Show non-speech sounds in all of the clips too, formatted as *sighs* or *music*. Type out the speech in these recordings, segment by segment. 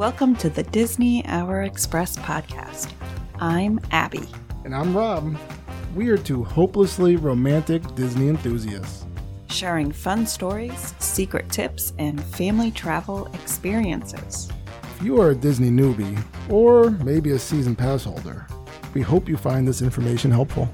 Welcome to the Disney Hour Express podcast. I'm Abbie. And I'm Rob. We are two hopelessly romantic Disney enthusiasts. Sharing fun stories, secret tips, and family travel experiences. If you are a Disney newbie, or maybe a season pass holder, we hope you find this information helpful.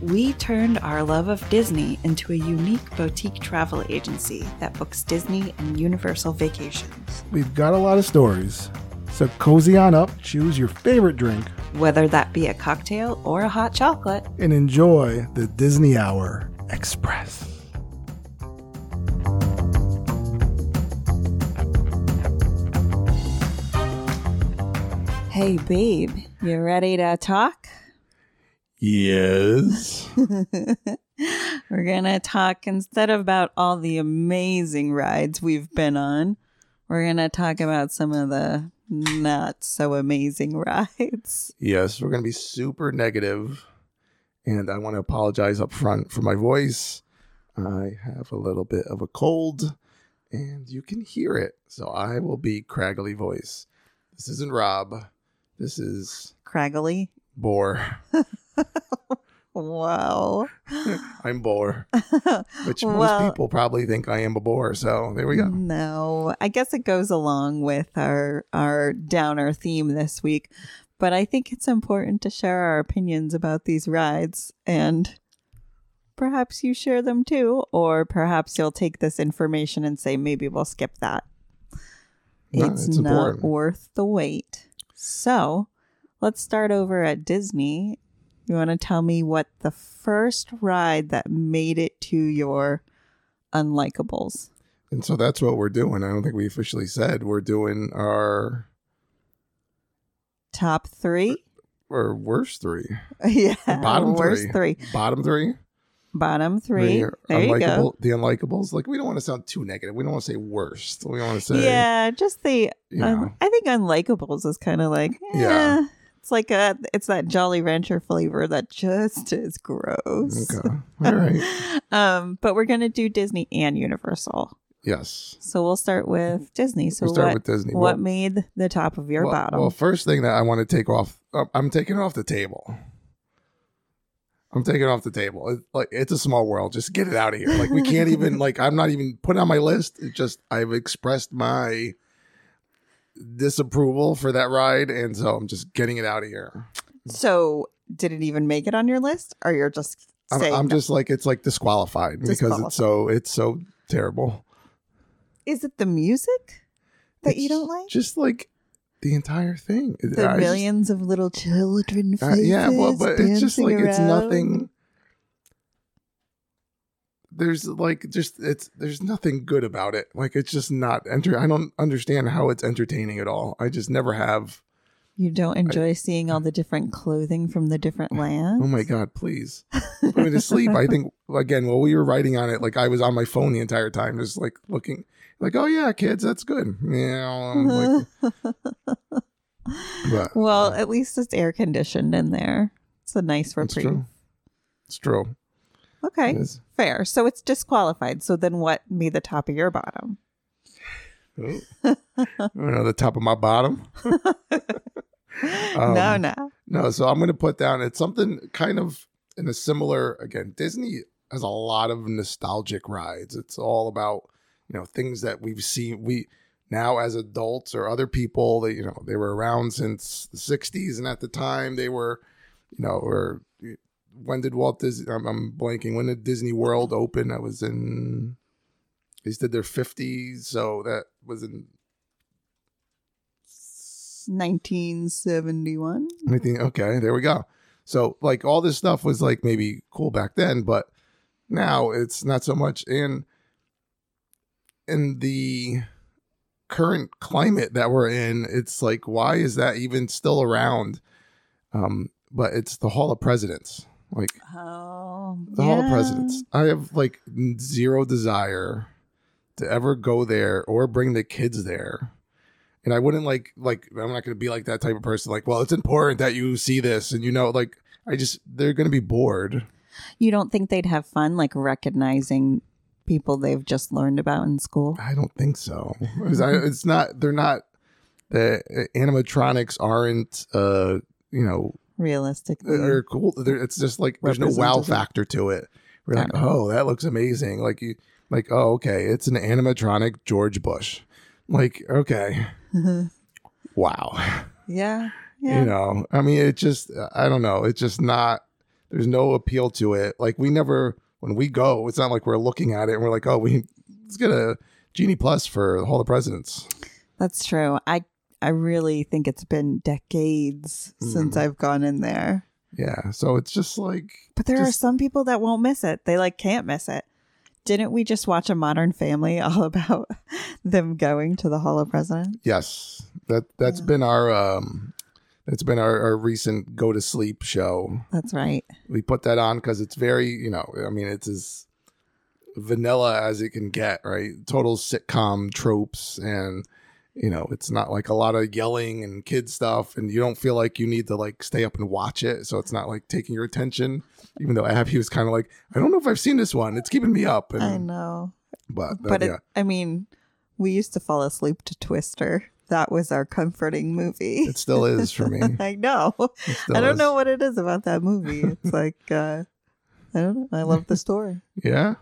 We turned our love of Disney into a unique boutique travel agency that books Disney and Universal vacations. We've got a lot of stories, so cozy on up, choose your favorite drink, Whether that be a cocktail or a hot chocolate, and enjoy the Disney Hour Express. hey babe, you ready to talk? Yes. *laughs* We're gonna talk instead of about all the amazing rides we've been on, we're gonna talk about some of the not so amazing *laughs* rides. yes, we're going to be super negative, and I want to apologize up front for my voice. I have a little bit of a cold, and you can hear it, so I will be craggly voice. This isn't Rob. This is Craggly. Boar. *laughs* *laughs* Wow. *laughs* I'm Boar, *laughs* which most people probably think I am a bore. So there we go. No, I guess it goes along with our our downer theme this week, but I think it's important to share our opinions about these rides and perhaps you share them too or perhaps you'll take this information and say maybe we'll skip that. No, it's, it's not important. worth the wait. So, let's start over at Disney. You want to tell me what the first ride that made it to your unlikables? And so that's what we're doing. I don't think we officially said we're doing our Top three? or worst three, *laughs* yeah. bottom worst three. three. bottom three. Bottom three. The There you go. the unlikables. Like we don't want to sound too negative. We don't want to say worst. We want to say yeah, just the. you un- I think unlikables is kind of like. eh, Yeah. It's like a. It's that Jolly Rancher flavor that just is gross. Okay. All right. *laughs* Um, but we're gonna do Disney and Universal. Yes. So we'll start with Disney. So we'll start what? with Disney. what Well- made the top of your well, bottom? Well, first thing that I want to take off, uh, I'm taking off the table. I'm taking off the table. It, like it's a small world. Just get it out of here. Like we can't even. *laughs* Like I'm not even put it on my list. It just I've expressed my disapproval for that ride, and so I'm just getting it out of here. so did it even make it on your list, or you're just I'm, saying? I'm no? just like it's like disqualified, because it's so it's so terrible. Is it the music that you don't like? Just like the entire thing. the I just- millions of little children Uh, yeah, well, but it's just like dancing it's nothing. There's like just it's there's nothing good about it. Like it's just not enter. I don't understand how it's entertaining at all. I just never have. You don't enjoy seeing all the different clothing from the different oh lands. Oh my god, please *laughs* put me to sleep. I think again while we were writing on it, like I was on my phone the entire time, just like looking, like oh yeah, kids, that's good. Yeah, like, *laughs* but well, uh, at least it's air conditioned in there. It's a nice it's reprieve. true. It's true. Okay, fair. So it's disqualified. So then, what made the top of your bottom? Oh. *laughs* The top of my bottom. *laughs* Um, no, no. No, so I'm going to put down it's something kind of in a similar again. Disney has a lot of nostalgic rides. It's all about you know things that we've seen we now as adults or other people that you know they were around since the 60s and at the time they were you know or when did Walt Disney I'm, I'm blanking when did Disney World open? I was in they did their 50s, so that was in 1971. Anything? Okay, there we go. So like all this stuff was like maybe cool back then, but now it's not so much. And in the current climate that we're in, it's like why is that even still around? Um, but it's the Hall of Presidents. Like Oh, the Hall of. Presidents. I have like zero desire to ever go there or bring the kids there. And I wouldn't like like I'm not going to be like that type of person. Like, well, it's important that you see this, and you know, like I just they're going to be bored. You don't think they'd have fun, like recognizing people they've just learned about in school? I don't think so. It's, I- it's not. They're not. the uh, animatronics aren't uh you know Realistic. They're cool. They're, it's just like there's no wow factor to it. We're like, oh, that looks amazing. Like you, like oh, okay, it's an animatronic George Bush. Like okay, *laughs* wow. yeah. Yeah. You know, I mean, it just I don't know. It's just not. There's no appeal to it. Like we never when we go, it's not like we're looking at it and we're like, oh, we let's get a genie plus for all the Hall of Presidents. That's true. I I really think it's been decades since Mm. I've gone in there. Yeah, so it's just like But there are some people that won't miss it. They like can't miss it. Didn't we just watch a Modern Family *laughs* all about them going to the Hall of Presidents? Yes, that that's Yeah. been our um, it's been our, our recent go to sleep show. That's right. We put that on because it's very you know I mean it's as vanilla as it can get, right? Total sitcom tropes and. You know, it's not like a lot of yelling and kid stuff, and you don't feel like you need to like stay up and watch it. So it's not like taking your attention. Even though Abbie was kind of like, I don't know if I've seen this one. It's keeping me up. And, I know. But, But yeah, it, I mean, we used to fall asleep to Twister. That was our comforting movie. it still is for me. *laughs* I know. I don't is. know what it is about that movie. It's like uh I don't know. I love the story. *laughs* Yeah.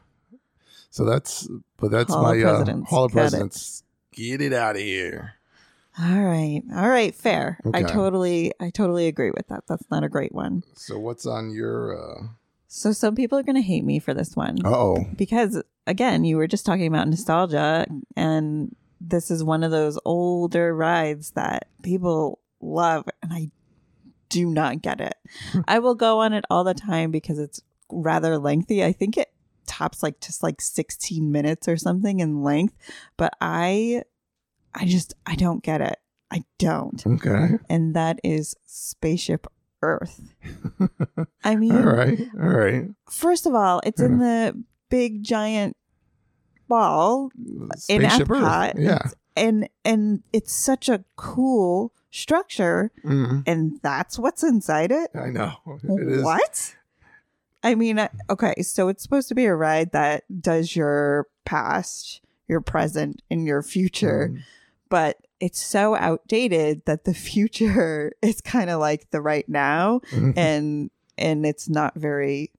So that's, but that's Hall of my uh, Hall of. Presidents. Get it out of here. All right. All right, fair. I totally I totally agree with that. That's not a great one. So what's on your? uh So some people are going to hate me for this one. Oh, because again, you were just talking about nostalgia and this is one of those older rides that people love and I do not get it. *laughs* I will go on it all the time because it's rather lengthy. I think it tops like just like 16 minutes or something in length, but I I just I don't get it. I don't. okay. And that is Spaceship Earth. I *laughs* mean, All right. All right. first of all, it's in the big giant ball in Spaceship Epcot. Earth. Yeah. and and it's such a cool structure, Mhm. and that's what's inside it. I know. It is. What? I mean, okay, so it's supposed to be a ride that does your past, your present, and your future, Mhm. but it's so outdated that the *laughs* future is kind of like the right now, Mhm. and and it's not very.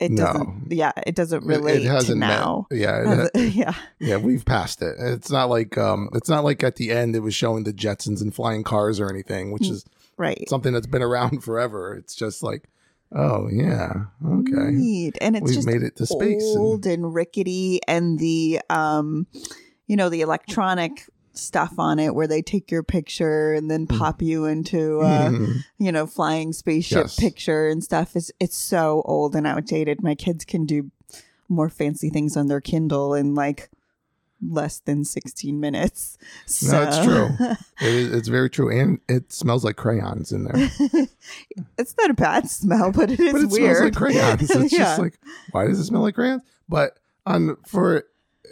It No. doesn't. Yeah, it doesn't relate it hasn't to met- now. Yeah. it *laughs* Has it- *laughs* yeah. yeah. We've passed it. It's not like um. It's not like at the end it was showing the Jetsons and flying cars or anything, which Mm. is Right. something that's been around forever. It's just like, oh yeah, okay, Neat. And it's we've just made it to space. old and rickety and the um you know the electronic stuff on it where they take your picture and then pop you into uh Mhm. you know flying spaceship Yes. picture and stuff is it's so old and outdated my kids can do more fancy things on their kindle and like less than 16 minutes so No, it's true. *laughs* It is, it's very true, and it smells like crayons in there. *laughs* it's not a bad smell but it is but it weird smells like crayons. It's *laughs* Yeah. just like, why does it smell like crayons? But on for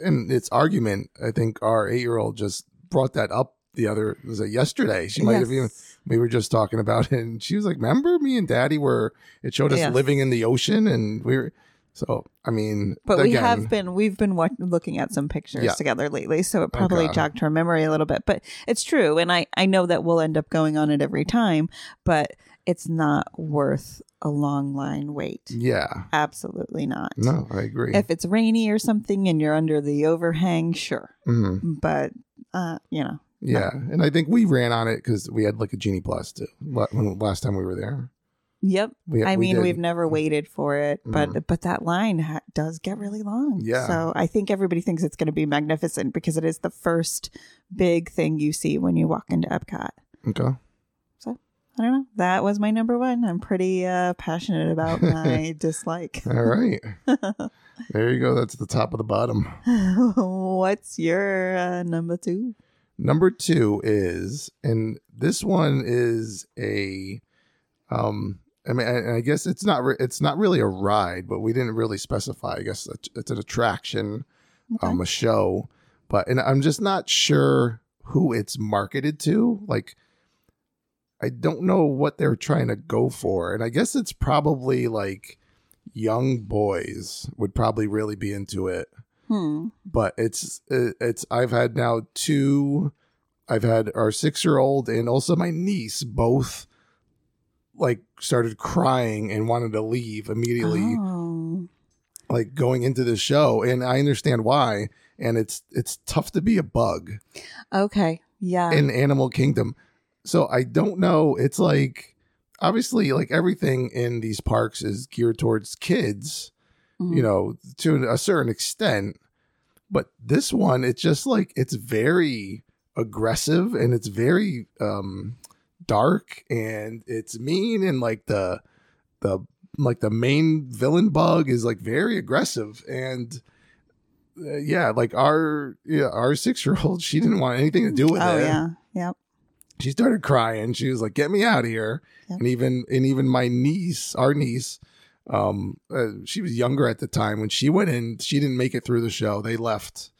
in its argument, I think our eight year old just brought that up the other was it yesterday? She might have even we were just talking about it, and she was like, "Remember me and Daddy were?" It showed us Yes. living in the ocean, and we were. So I mean, But we have been we've been wa- looking at some pictures Yeah. together lately, so it probably Okay. jogged her memory a little bit. But it's true, and I I know that we'll end up going on it every time, but it's not worth a long line wait. Yeah, Absolutely not. no, I agree. If it's rainy or something and you're under the overhang, sure, Mhm. but uh, you know, Yeah, and I think we ran on it because we had like a genie plus too. When last time we were there, yep. we, I we mean, did. we've never waited for it, but Mhm. but that line ha- does get really long. Yeah. So I think everybody thinks it's going to be magnificent because it is the first big thing you see when you walk into Epcot. okay. So I don't know. That was my number one. I'm pretty uh, passionate about *laughs* my dislike. All right, *laughs* there you go. That's the top of the bottom. *laughs* What's your uh, number two? Number two is, and this one is a, um, I mean, I, I guess it's not re- it's not really a ride, but we didn't really specify. I guess it's- an attraction, Okay. um, a show, but and I'm just not sure who it's marketed to. Like, I don't know what they're trying to go for, and I guess it's probably like young boys would probably really be into it Hmm. but it's it- it's I've had now two I've had our six year old and also my niece both like started crying and wanted to leave immediately, Oh. like going into the show. And I understand why. And it's it's tough to be a bug Okay. Yeah. in Animal Kingdom. So I don't know. It's like obviously like everything in these parks is geared towards kids, Mhm. you know, to a certain extent. But this one, it's just like it's very aggressive and it's very um dark and it's mean and like the the like the main villain bug is like very aggressive and uh, yeah like our yeah our six year old she didn't want anything to do with it. oh it yeah. Yep. she started crying. She was like, "Get me out of here!" Yep. And even and even my niece, our niece, um, uh, she was younger at the time when she went in. She didn't make it through the show. They left.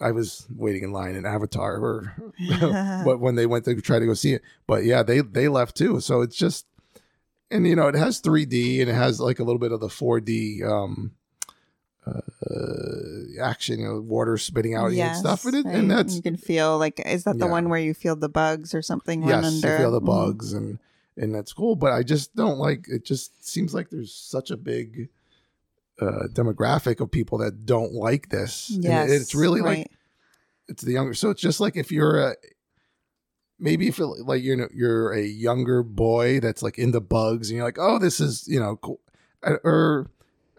I was waiting in line in Avatar, or *laughs* but when they went to try to go see it, but yeah, they they left too. So it's just, and you know, it has 3D and it has like a little bit of the 4D um, uh, action, you know, water spitting out and stuff, and, it, right. and that's you can feel like is that the Yeah. one where you feel the bugs or something yes, under? you feel the Mhm. bugs and and that's cool. But I just don't like. It just seems like there's such a big uh demographic of people that don't like this. And Yes, it's really like it's the younger. So it's just like if you're a maybe if you're like you know you're a younger boy that's like into bugs and you're like, oh, this is you know cool, Uh, or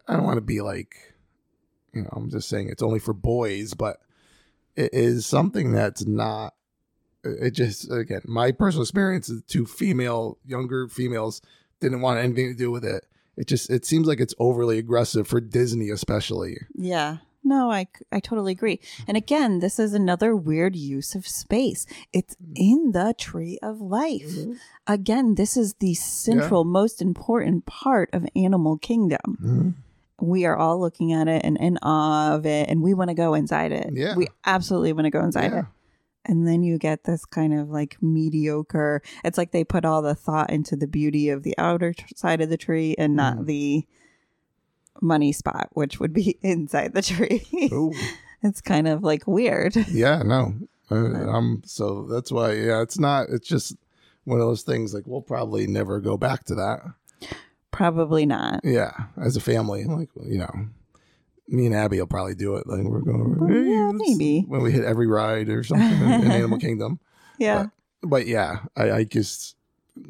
I don't want to be like you know I'm just saying it's only for boys, but it is something that's not. It just again my personal experience is two female younger females didn't want anything to do with it. It just it seems like it's overly aggressive for Disney especially. Yeah. No, I, I totally agree. And again, this is another weird use of space. It's Mm. in the tree of life. Again, this is the central, most important part of Animal Kingdom. Mhm. We are all looking at it and in awe of it, and we want to go inside it. Yeah. We absolutely want to go inside Yeah. it. And then you get this kind of like mediocre. It's like they put all the thought into the beauty of the outer tr- side of the tree and not Mhm. the money spot, which would be *laughs* inside the tree. *laughs* It's kind of like weird. *laughs* Yeah, no. Uh, um so that's why yeah, it's not it's just one of those things like we'll probably never go back to that. Probably not. Yeah, as a family, like you know, me and Abbie will probably do it. Like we're going, "Hey, yeah, maybe. when we hit every ride or something in, in Animal *laughs* Kingdom. Yeah. But yeah, I, I just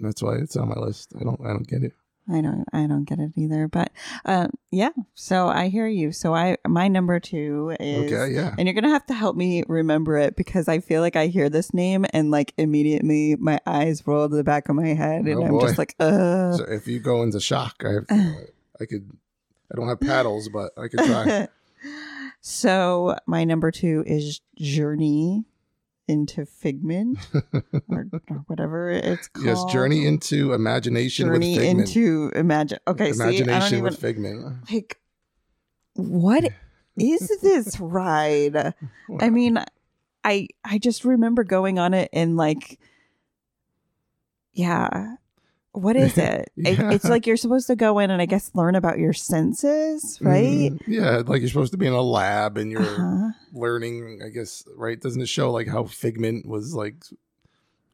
that's why it's on my list. I don't I don't get it. I don't I don't get it either. But uh, yeah, so I hear you. So I my number two is Okay, yeah. and you're gonna have to help me remember it because I feel like I hear this name and like immediately my eyes roll to the back of my head and Oh, I'm boy. just like, uh So if you go into shock, I *sighs* I could I don't have *laughs* paddles, but I could try. *laughs* so my number two is Journey into Figment *laughs* or, or whatever it's called. yes, journey into imagination Journey with Figment. into imagine. Okay, see, I don't imagination even with Figment. like what is this ride? I mean, I I just remember going on it and like, yeah. What is *laughs* it? It- Yeah. It's like you're supposed to go in and I guess learn about your senses, right? Mhm. Yeah, like you're supposed to be in a lab and you're Uh-huh. learning, I guess, right? Doesn't it show like how Figment was like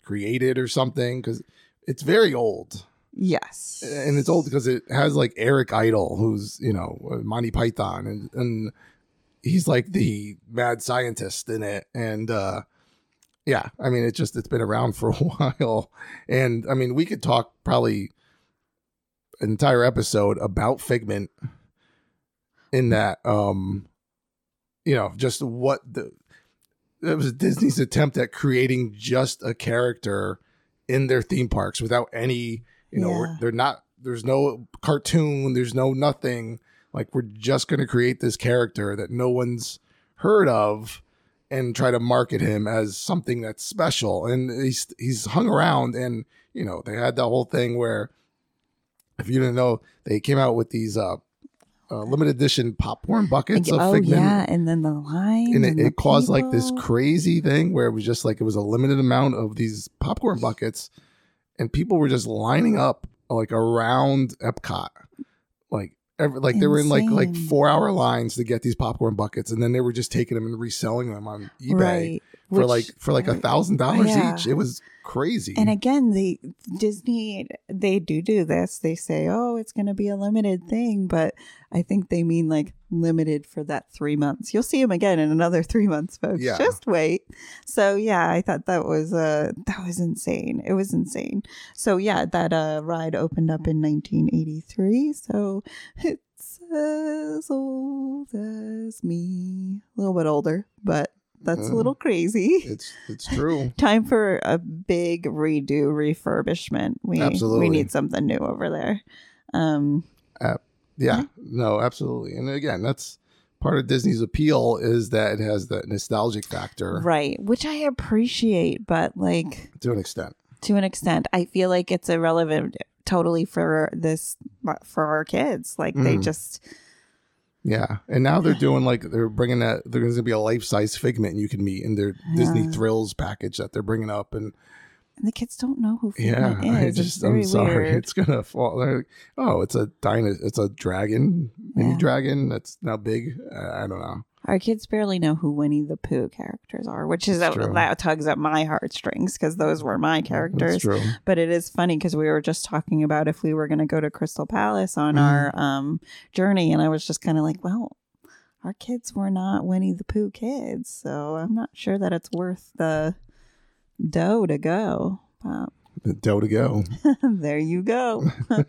created or something? Because it's very old. Yes. And it's old because it has like Eric Idle, who's, you know, uh, Monty Python, and, and he's like the mad scientist in it. And, uh, yeah, I mean, it's just, it's been around for a *laughs* while. And I mean, we could talk probably an entire episode about Figment in that, um, you know, just what the, it was Disney's attempt at creating just a character in their theme parks without any, you know, Yeah. they're not, there's no cartoon, there's no nothing. Like, we're just going to create this character that no one's heard of and try to market him as something that's special. And he's he's hung around, and you know they had that whole thing where, if you didn't know, they came out with these uh, uh limited edition popcorn buckets of oh Figment, yeah, and then the line and it, and the it caused like this crazy thing where it was just like it was a limited amount of these popcorn buckets, and people were just lining up like around Epcot, like. Every, like they were in like like four hour lines to get these popcorn buckets, and then they were just taking them and reselling them on eBay right. for Which- like for like a thousand dollars each. It was crazy. And again, they Disney they do do this. They say, "Oh, it's going to be a limited thing," but I think they mean like limited for that 3 months. You'll see them again in another *laughs* 3 months, folks. Yeah. Just wait. So, yeah, I thought that was uh that was insane. It was insane. So, yeah, that uh ride opened up in 1983. So, *laughs* it's as old as me. A little bit older, but that's a Mm. little crazy it's it's true. *laughs* time for a big redo refurbishment we Absolutely. we need something new over there um Yeah, no, absolutely. And again, that's part of Disney's appeal is that it has that nostalgic factor right which i appreciate but like to an extent. to an extent i feel like it's irrelevant totally for this for our kids like they Mm. just Yeah, and now they're doing like they're bringing that. There's going to be a life size figment you can meet in their Disney Thrills package that they're bringing up, and and the kids don't know who yeah, Figment I just it's I'm sorry, weird. it's gonna fall. They're like, oh, it's a dino, it's a dragon, mini Yeah. dragon that's now big. Uh, I don't know. Our kids barely know who Winnie the Pooh characters are, which is that, that tugs at my heartstrings because those were my characters. That's true. But it is funny because we were just talking about if we were going to go to Crystal Palace on Mhm. our um, journey, and I was just kind of like, well, our kids were not Winnie the Pooh kids, so I'm not sure that it's worth the dough to go. The dough to go. *laughs* there you go. *laughs* *laughs* uh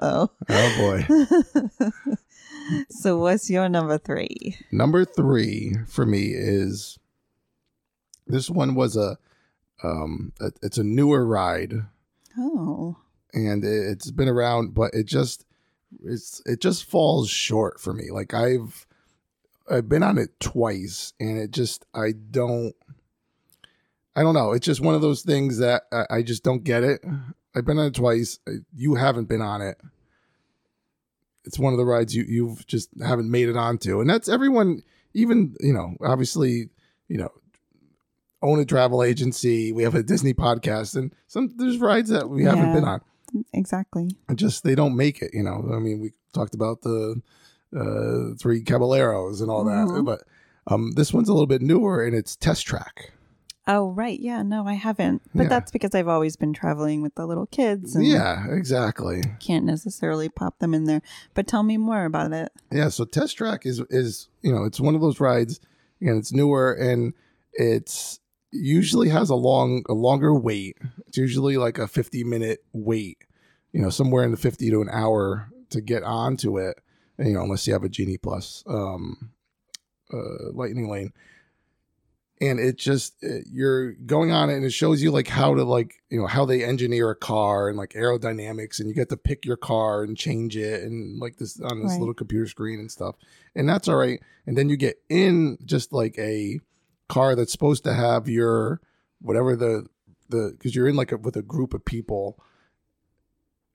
oh. Oh boy. So, what's your number three? Number three for me is this one was a um a, it's a newer ride. Oh, and it, it's been around but it just it's it just falls short for me. Like I've I've been on it twice and it just I don't I don't know. It's just one of those things that I, I just don't get it. I've been on it twice. You haven't been on it it's one of the rides you you've just haven't made it onto. And that's everyone even you know obviously you know own a travel agency we have a disney podcast and some there's rides that we haven't been on. Exactly. and just they don't make it you know. I mean we talked about the uh three caballeros and all that Mhm. but um this one's a little bit newer and it's test track Oh, right. Yeah, no, I haven't. But Yeah. that's because I've always been traveling with the little kids and yeah exactly can't necessarily pop them in there. But tell me more about it. Yeah, so Test Track is is you know it's one of those rides, and it's newer and it's usually has a long a longer wait. It's usually like a fifty minute wait, you know, somewhere in the fifty to an hour to get onto it. And, you know, unless you have a Genie Plus um, uh, Lightning Lane. And it just it, you're going on it, and it shows you like how to like you know how they engineer a car and like aerodynamics, and you get to pick your car and change it, and like this on this Right. little computer screen and stuff, and that's all right. And then you get in just like a car that's supposed to have your whatever the the because you're in like a, with a group of people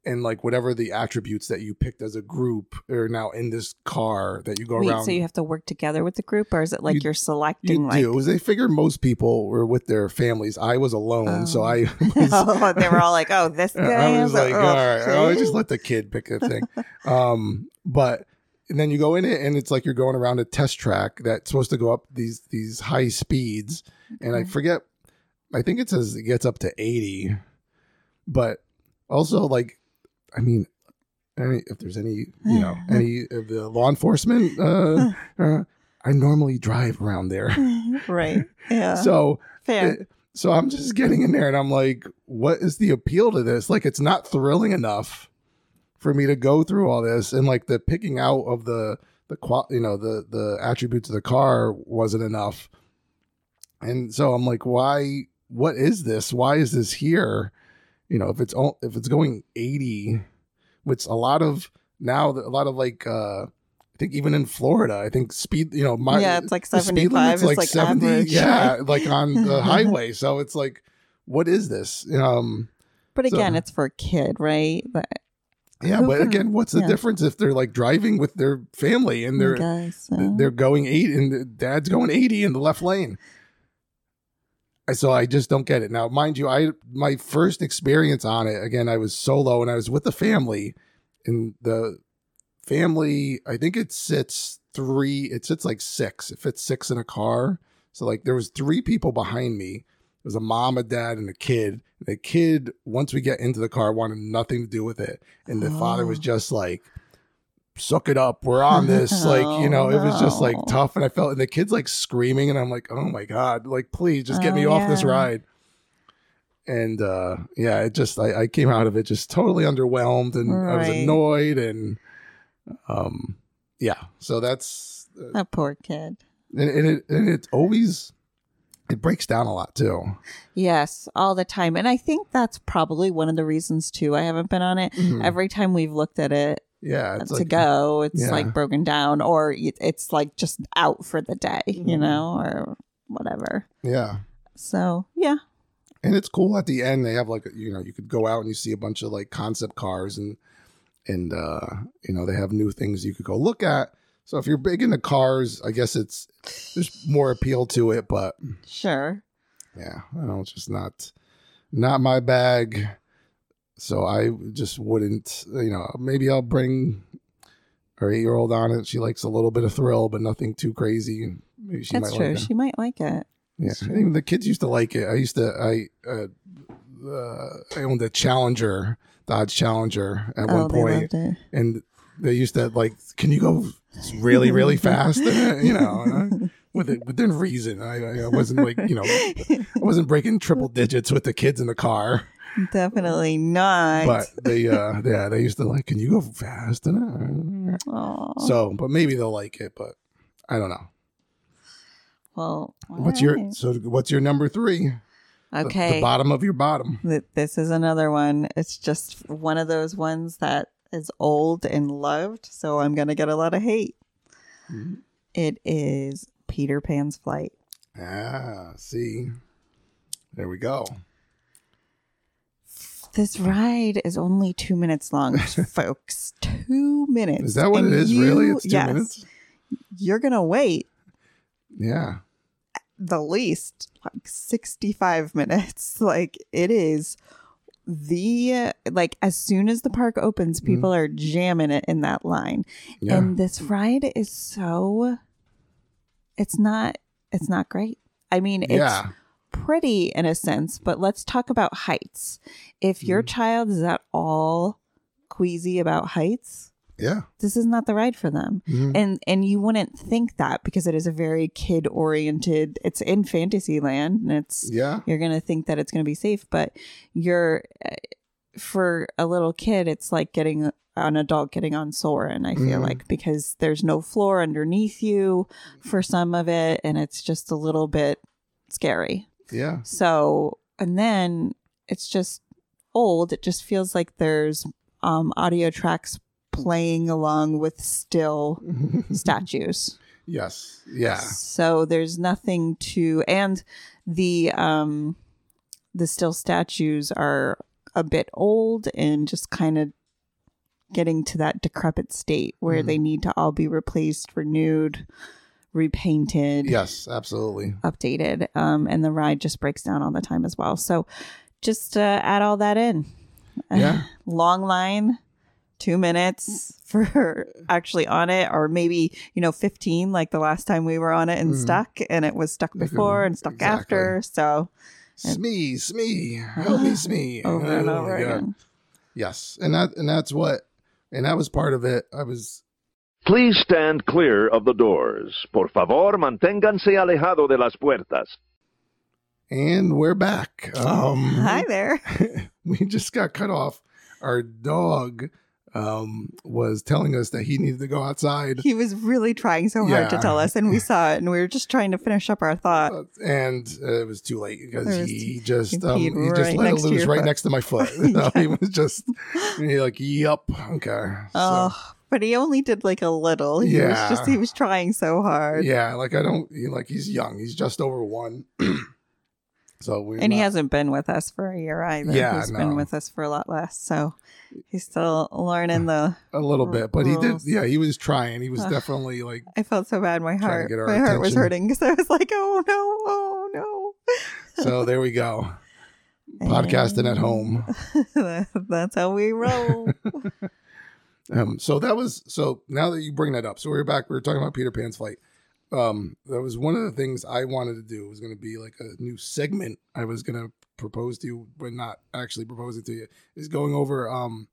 and like whatever the attributes that you picked as a group are now in this car that you go Wait, around so you have to work together with the group, or is it like You- are selecting you like? do they figure most people were with their families i was alone so Oh. i *laughs* was *laughs* oh, they were all like, "Oh, this guy *laughs* I was like, oh, all right, I just let the kid pick a thing. um, but and then you go in it, and it's like you're going around a test track that's supposed to go up these these high speeds, and I forget. I think it says it gets up to eighty, but also like, I mean, any, if there's any you know *sighs* any of the law enforcement, uh, *sighs* uh, I normally drive around there, *laughs* right? Yeah, *laughs* so it- so I'm just getting in there and I'm like, what is the appeal to this? Like, it's not thrilling enough for me to go through all this. And like the picking out of the, the qual, you know, the, the attributes of the car wasn't enough. And so I'm like, why, what is this? Why is this here? You know, if it's, all if it's going 80, which a lot of now, a lot of like, uh, I think even in Florida, I think speed, you know, my, yeah, it's like the seventy speed limit's five. It's like, average. *laughs* yeah, *laughs* like on the *laughs* highway. So it's like, what is this? Um, But So- again, it's for a kid, right? But yeah, but can- again, what's the yeah. difference if they're like driving with their family and they're guess, uh, they're going eight and the dad's going eighty in the left lane? So I just don't get it. Now, mind you, I my first experience on it again, I was solo and I was with the family, and the family, I think it sits three, it sits like six. It fits six in a car. So like there was three people behind me. There was a mom, a dad, and a kid. The kid, once we get into the car, wanted nothing to do with it, and the father was Oh. just like, "Suck it up, we're on this." *laughs* like you know, it was just like tough, and I felt and the kid's like screaming, and I'm like, "Oh my god, like please just get Oh, me off this ride." And uh yeah, it just I, I came out of it just totally underwhelmed, and I was annoyed, and um yeah, so that's That poor kid. and, and it and it's always it breaks down a lot too. Yes, all the time. And I think that's probably one of the reasons too. I haven't been on it. Mhm. Every time we've looked at it Yeah, it's to like go, it's yeah. like broken down or it's like just out for the day, you Mhm. know, or whatever. yeah, So, yeah. and it's cool at the end. They have like you know you could go out and you see a bunch of like concept cars and and uh you know they have new things you could go look at. So if you're big into cars, I guess it's there's more appeal to it, but Sure. yeah, I don't know, it's just not not my bag. So I just wouldn't, you know, maybe I'll bring our eight year old on it. She likes a little bit of thrill, but nothing too crazy. Maybe she That's might true. like she might like it. Yeah, That's I think the kids used to like it. I used to, I, uh, uh, I owned a Challenger, Dodge Challenger at oh, one they point, it. and they used to like, can you go really, really fast? *laughs* you know, and I- with within reason. I, I wasn't like, you know, I wasn't breaking triple digits with the kids in the car, *laughs* Definitely not. but they, uh, yeah, they used to like, can you go fast? So, but maybe they'll like it, but I don't know. well, What's your so? What's your number three? Okay? the bottom of your bottom. Th- This is another one. It's just one of those ones that is old and loved, so I'm gonna get a lot of hate. Mhm. It is Peter Pan's Flight. Ah, see. There we go. This ride is only two minutes long, *laughs* folks. Two minutes. Is that what And it is? you- really? It's two yes, minutes? You're gonna wait Yeah. the least like 65 minutes. *laughs* Like it is the like as soon as the park opens, Mm-hmm. people are jamming it in that line. Yeah. And this ride is so it's not it's not great. I mean, it's yeah. Pretty in a sense, but let's talk about heights. If your Mm-hmm. child is at all queasy about heights, Yeah. this is not the ride for them. Mhm. And and you wouldn't think that because it is a very kid oriented. It's in Fantasyland and it's Yeah. you're going to think that it's going to be safe, but you're uh, for a little kid it's like getting an adult getting on Soarin', I feel Mhm. like because there's no floor underneath you for some of it and it's just a little bit scary. Yeah. So, and then it's just old. It just feels like there's um, audio tracks playing along with still *laughs* statues. yes. Yeah. So there's nothing to, and the um, the still statues are a bit old and just kind of getting to that decrepit state where Mhm. they need to all be replaced, renewed, repainted Yes. Absolutely. updated um, and the ride just breaks down all the time as well so just uh, add all that in Yeah. *laughs* long line two minutes for *laughs* actually on it or maybe you know 15 like the last time we were on it and Mhm. stuck and it was stuck before and stuck Exactly. after so Smee, Smee, *laughs* help me, Smee. over and Oh, over my again Yes, and that and that's what, and that was part of it. I was Please stand clear of the doors. Por favor, manténganse alejado de las puertas. and we're back. Um, hi there *laughs* we just got cut off. Our dog um, was telling us that he needed to go outside, he was really trying so hard to tell us and we *laughs* saw it and we were just trying to finish up our thought uh, and uh, it was too late because There was- he just he um, he peed just right let it next to loose your right foot. next to my foot. So *laughs* Yeah. he was just he like, "Yup, okay." So, oh but he only did like a little he Yeah. was just he was trying so hard yeah, like I don't he, like he's young. He's just over one. *clears throat* so we and he hasn't been with us for a year either. Yeah, he's no. been with us for a lot less, so he's still learning the. a little bit, but he did. Yeah, he was trying. He was Ugh. definitely like I felt so bad. My heart, my heart was hurting because I was like, "Oh no, oh no." so. There we go. *laughs* Podcasting at home. *laughs* That's how we roll. *laughs* Um, so that was so. Now that you bring that up, so we're back. We were talking about Peter Pan's flight. um, that was one of the things I wanted to do. It was going to be like a new segment I was going to propose to you, but not actually proposing to you. Is going over um,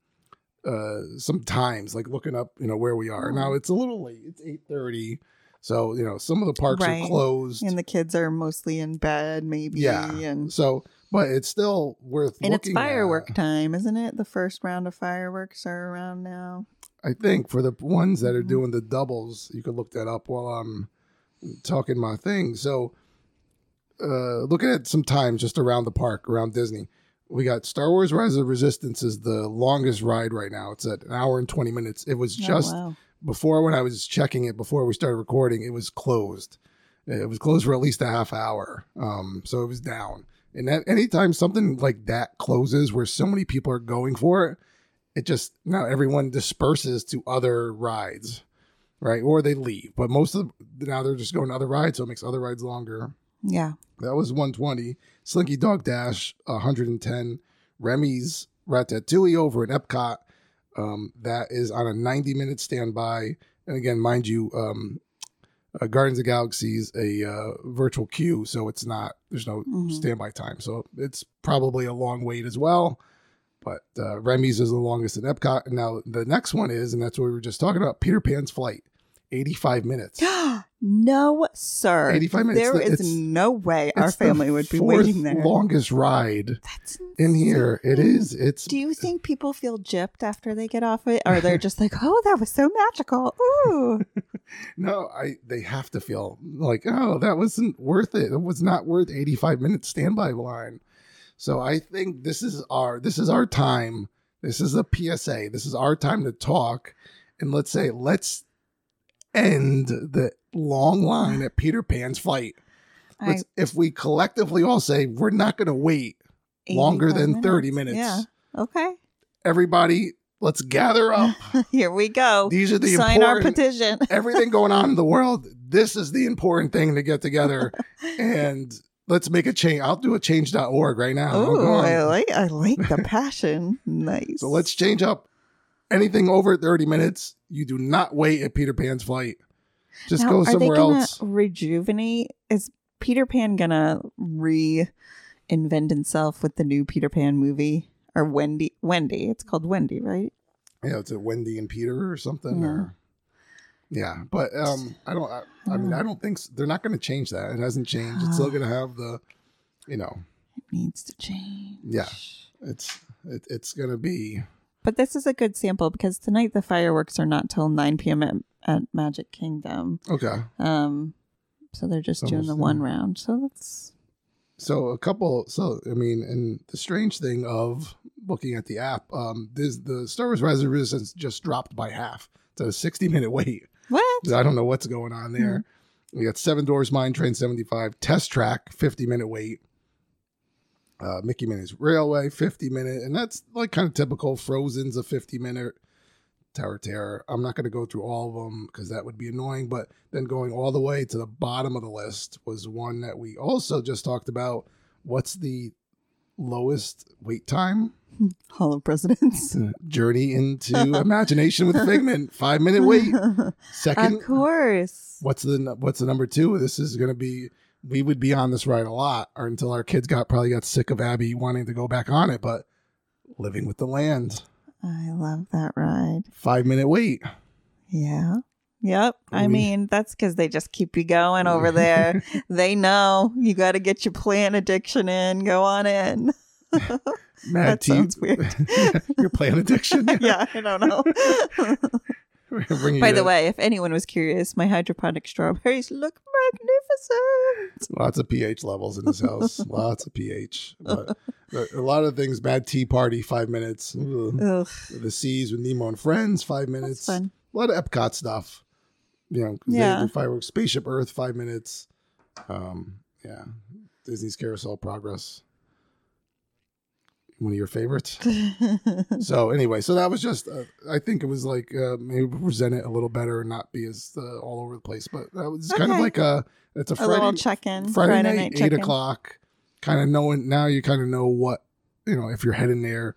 uh, some times, like looking up, you know, where we are now. It's a little late. It's eight thirty, so you know some of the parks Right. are closed. And the kids are mostly in bed, maybe. yeah, And so but it's still worth. and it's firework at. time, isn't it? The first round of fireworks are around now. I think for the ones that are Mhm. doing the doubles, you could look that up while I'm talking my thing. So, uh, looking at some times just around the park, around Disney, we got Star Wars: Rise of Resistance is the longest ride right now. It's at an hour and twenty minutes. It was Oh, just wow. before when I was checking it before we started recording. It was closed. It was closed for at least a half hour. Um, so it was down. And that anytime something like that closes, where so many people are going for it, it just now everyone disperses to other rides, right? Or they leave. But most of the, now they're just going to other rides, so it makes other rides longer. Yeah. That was 120. Slinky Dog Dash 110. Remy's Ratatouille over at Epcot. Um, that is on a 90 minute standby. And again, mind you, um, uh, Guardians of Galaxies a uh, virtual queue, so it's not there's no Mhm. standby time, so it's probably a long wait as well. But uh, Remy's is the longest in Epcot. And now the next one is, and that's what we were just talking about, Peter Pan's Flight, 85 minutes. *gasps* no, sir. 85 minutes. There is It's- no way our family would be waiting there. Longest ride That's in here. It is. It's Do you uh, think people feel gypped after they get off it? Or they're *laughs* just like, oh, that was so magical. Ooh. *laughs* no. I. They have to feel like, oh, that wasn't worth it. It was not worth eighty five minutes standby line. So I think this is our this is our time. This is a PSA. This is our time to talk, and let's say let's end the long line at Peter Pan's flight. I, if we collectively all say we're not going to wait longer 85 than 30 minutes. Yeah. Okay. Everybody, let's gather up. *laughs* Here we go. These are the Sign our petition. *laughs* everything going on in the world. This is the important thing to get together *laughs* and let's make a change. I'll do a change.org right now. I'll Oh. I like I like the passion. Nice. So let's change up anything over 30 minutes. You do not wait at Peter Pan's flight. Just Now, go are they somewhere gonna else. Rejuvenate? Is Peter Pan gonna reinvent himself with the new Peter Pan movie? Or Wendy Wendy. It's called Wendy, right? Yeah, it's a Wendy and Peter or something. Yeah. Or yeah, but um, I don't. I, I mean, I don't think s they're not going to change that. It hasn't changed. It's still going to have the, you know, It needs to change. Yeah. it's it, it's going to be But this is a good sample because tonight the fireworks are not till 9 p.m. at, at Magic Kingdom. okay. Um, so they're just So doing the one round. So that's So a couple. So I mean, and the strange thing of looking at the app, um, this the Star Wars Rise of Resistance just dropped by half. It's a sixty minute wait. what? I don't know what's going on there. Mm-hmm. We got Seven Dwarfs Mine Train seventy five Test Track fifty minute wait. Uh, Mickey Minnie's Railway fifty minute, and that's like kind of typical. Frozen's a fifty minute. Tower Terror. I'm not going to go through all of them because that would be annoying. But then going all the way to the bottom of the list was one that we also just talked about. What's the lowest wait time? *laughs* Hall of Presidents. *laughs* Journey into Imagination with Figment. Five minute wait. *laughs* Second, of course. what's the what's the number two? This is going to be. We would be on this ride a lot, or until our kids got probably got sick of Abbie wanting to go back on it. But Living with the Land, I love that ride. five minute wait. Yeah. Yep. I mean, that's because they just keep you going over *laughs* there. they know you got to get your plant addiction in. Go on in. *laughs* Mad That sounds weird. *laughs* Your plant addiction. yeah, I don't know. *laughs* By the way, if anyone was curious, my hydroponic strawberries look magnificent. lots of pH levels in this house. *laughs* lots of pH. But, but a lot of things. Mad tea party, five minutes. Ugh. The seas with Nemo and friends, five minutes. fun. A lot of Epcot stuff. You know, they- Yeah. the fireworks, Spaceship Earth, five minutes. Um, yeah, Disney's Carousel Progress. One of your favorites. *laughs* so anyway, so that was just. Uh, I think it was like uh, maybe present it a little better and not be as uh, all over the place. But that was kind of like a. It's a A Friday, little check in. Friday, night, eight check-in. o'clock. Kind of knowing now, you kind of know what you know if you're heading there,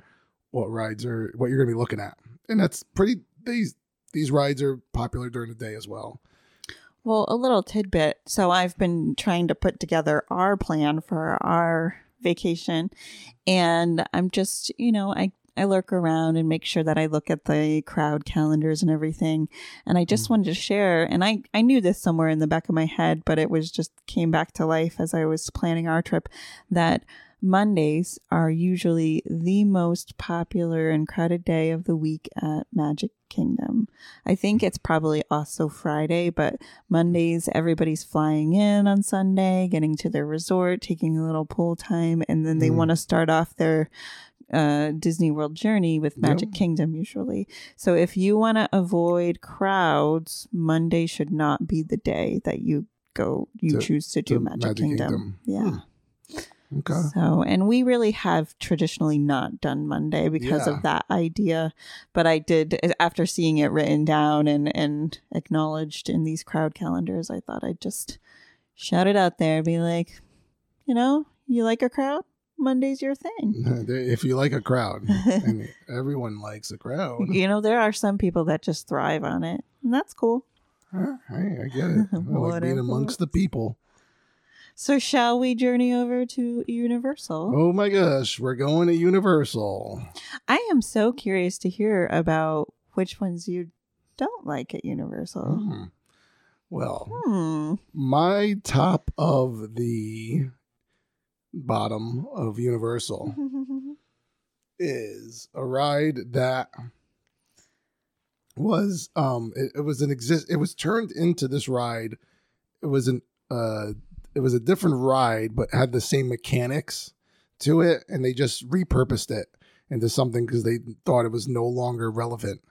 what rides are what you're going to be looking at, and that's pretty. These these rides are popular during the day as well. Well, a little tidbit. So I've been trying to put together our plan for our vacation, and I'm just, you know, I I lurk around and make sure that I look at the crowd calendars and everything. And I just mm. wanted to share, and I I knew this somewhere in the back of my head, but it was just came back to life as I was planning our trip that Mondays are usually the most popular and crowded day of the week at Magic Kingdom. I think it's probably also Friday, but Mondays, everybody's flying in on Sunday, getting to their resort, taking a little pool time, and then they Mm. want to start off their uh, Disney World journey with Magic Kingdom usually. So if you want to avoid crowds, Monday should not be the day that you go, you To- choose to do Magic, Magic Kingdom. Kingdom. Yeah. Okay. So, and we really have traditionally not done Monday because Yeah. of that idea. But I did, after seeing it written down and, and acknowledged in these crowd calendars, I thought I'd just shout it out there, be like, you know, you like a crowd? Monday's your thing. *laughs* If you like a crowd, and *laughs* everyone likes a crowd, You know, there are some people that just thrive on it, and that's cool. Huh, hey, I get it. *laughs* I like being amongst the people. So, shall we journey over to Universal? Oh my gosh, we're going to Universal. I am so curious to hear about which ones you don't like at Universal. Hmm. Well, Hmm. my top of the bottom of Universal *laughs* is a ride that was um it, it was an exist it was turned into this ride it was an uh it was a different ride but had the same mechanics to it and they just repurposed it into something because they thought it was no longer relevant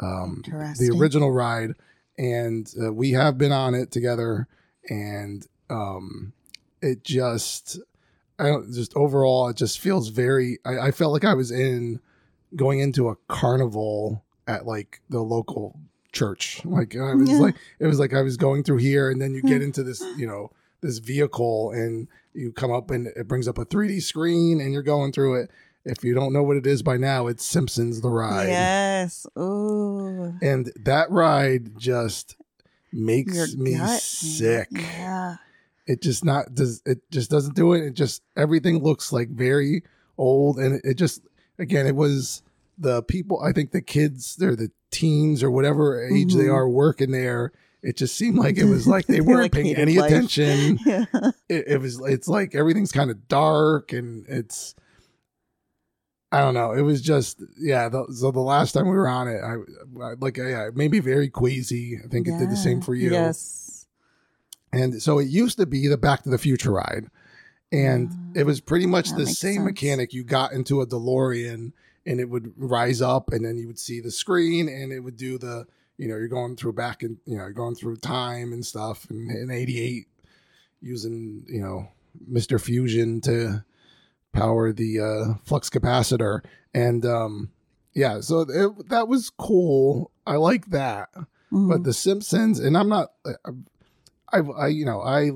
um the original ride. And uh, we have been on it together and um it just i don't just overall it just feels very i, I felt like i was in going into a carnival at like the local church. Like i was Yeah. like it was like i was going through here and then you get *laughs* into this you know this vehicle and you come up and it brings up a 3d screen and you're going through it if you don't know what it is by now it's simpsons the ride Yes. Ooh. and that ride just makes Your me gut, sick Yeah. it just not does it just doesn't do it it just everything looks like very old and it, just again it was the people i think the kids they're the teens or whatever age they Mhm. are working there it just seemed like it was *laughs* like they weren't like, paying any life. attention *laughs* Yeah. it, it was it's like everything's kind of dark and it's I don't know. It was just yeah. The, so the last time we were on it, I, I like yeah, it made me very queasy. I think it did the same for you. Yes. And so it used to be the Back to the Future ride, and it was pretty much that the same sense. mechanic. You got into a DeLorean, and it would rise up, and then you would see the screen, and it would do the you know you're going through back and you know you're going through time and stuff, and in '88 using you know Mr. Fusion to power the uh, flux capacitor, and um, yeah, so it, that was cool. I like that Mhm. but the Simpsons, and I'm not, I, I, you know, I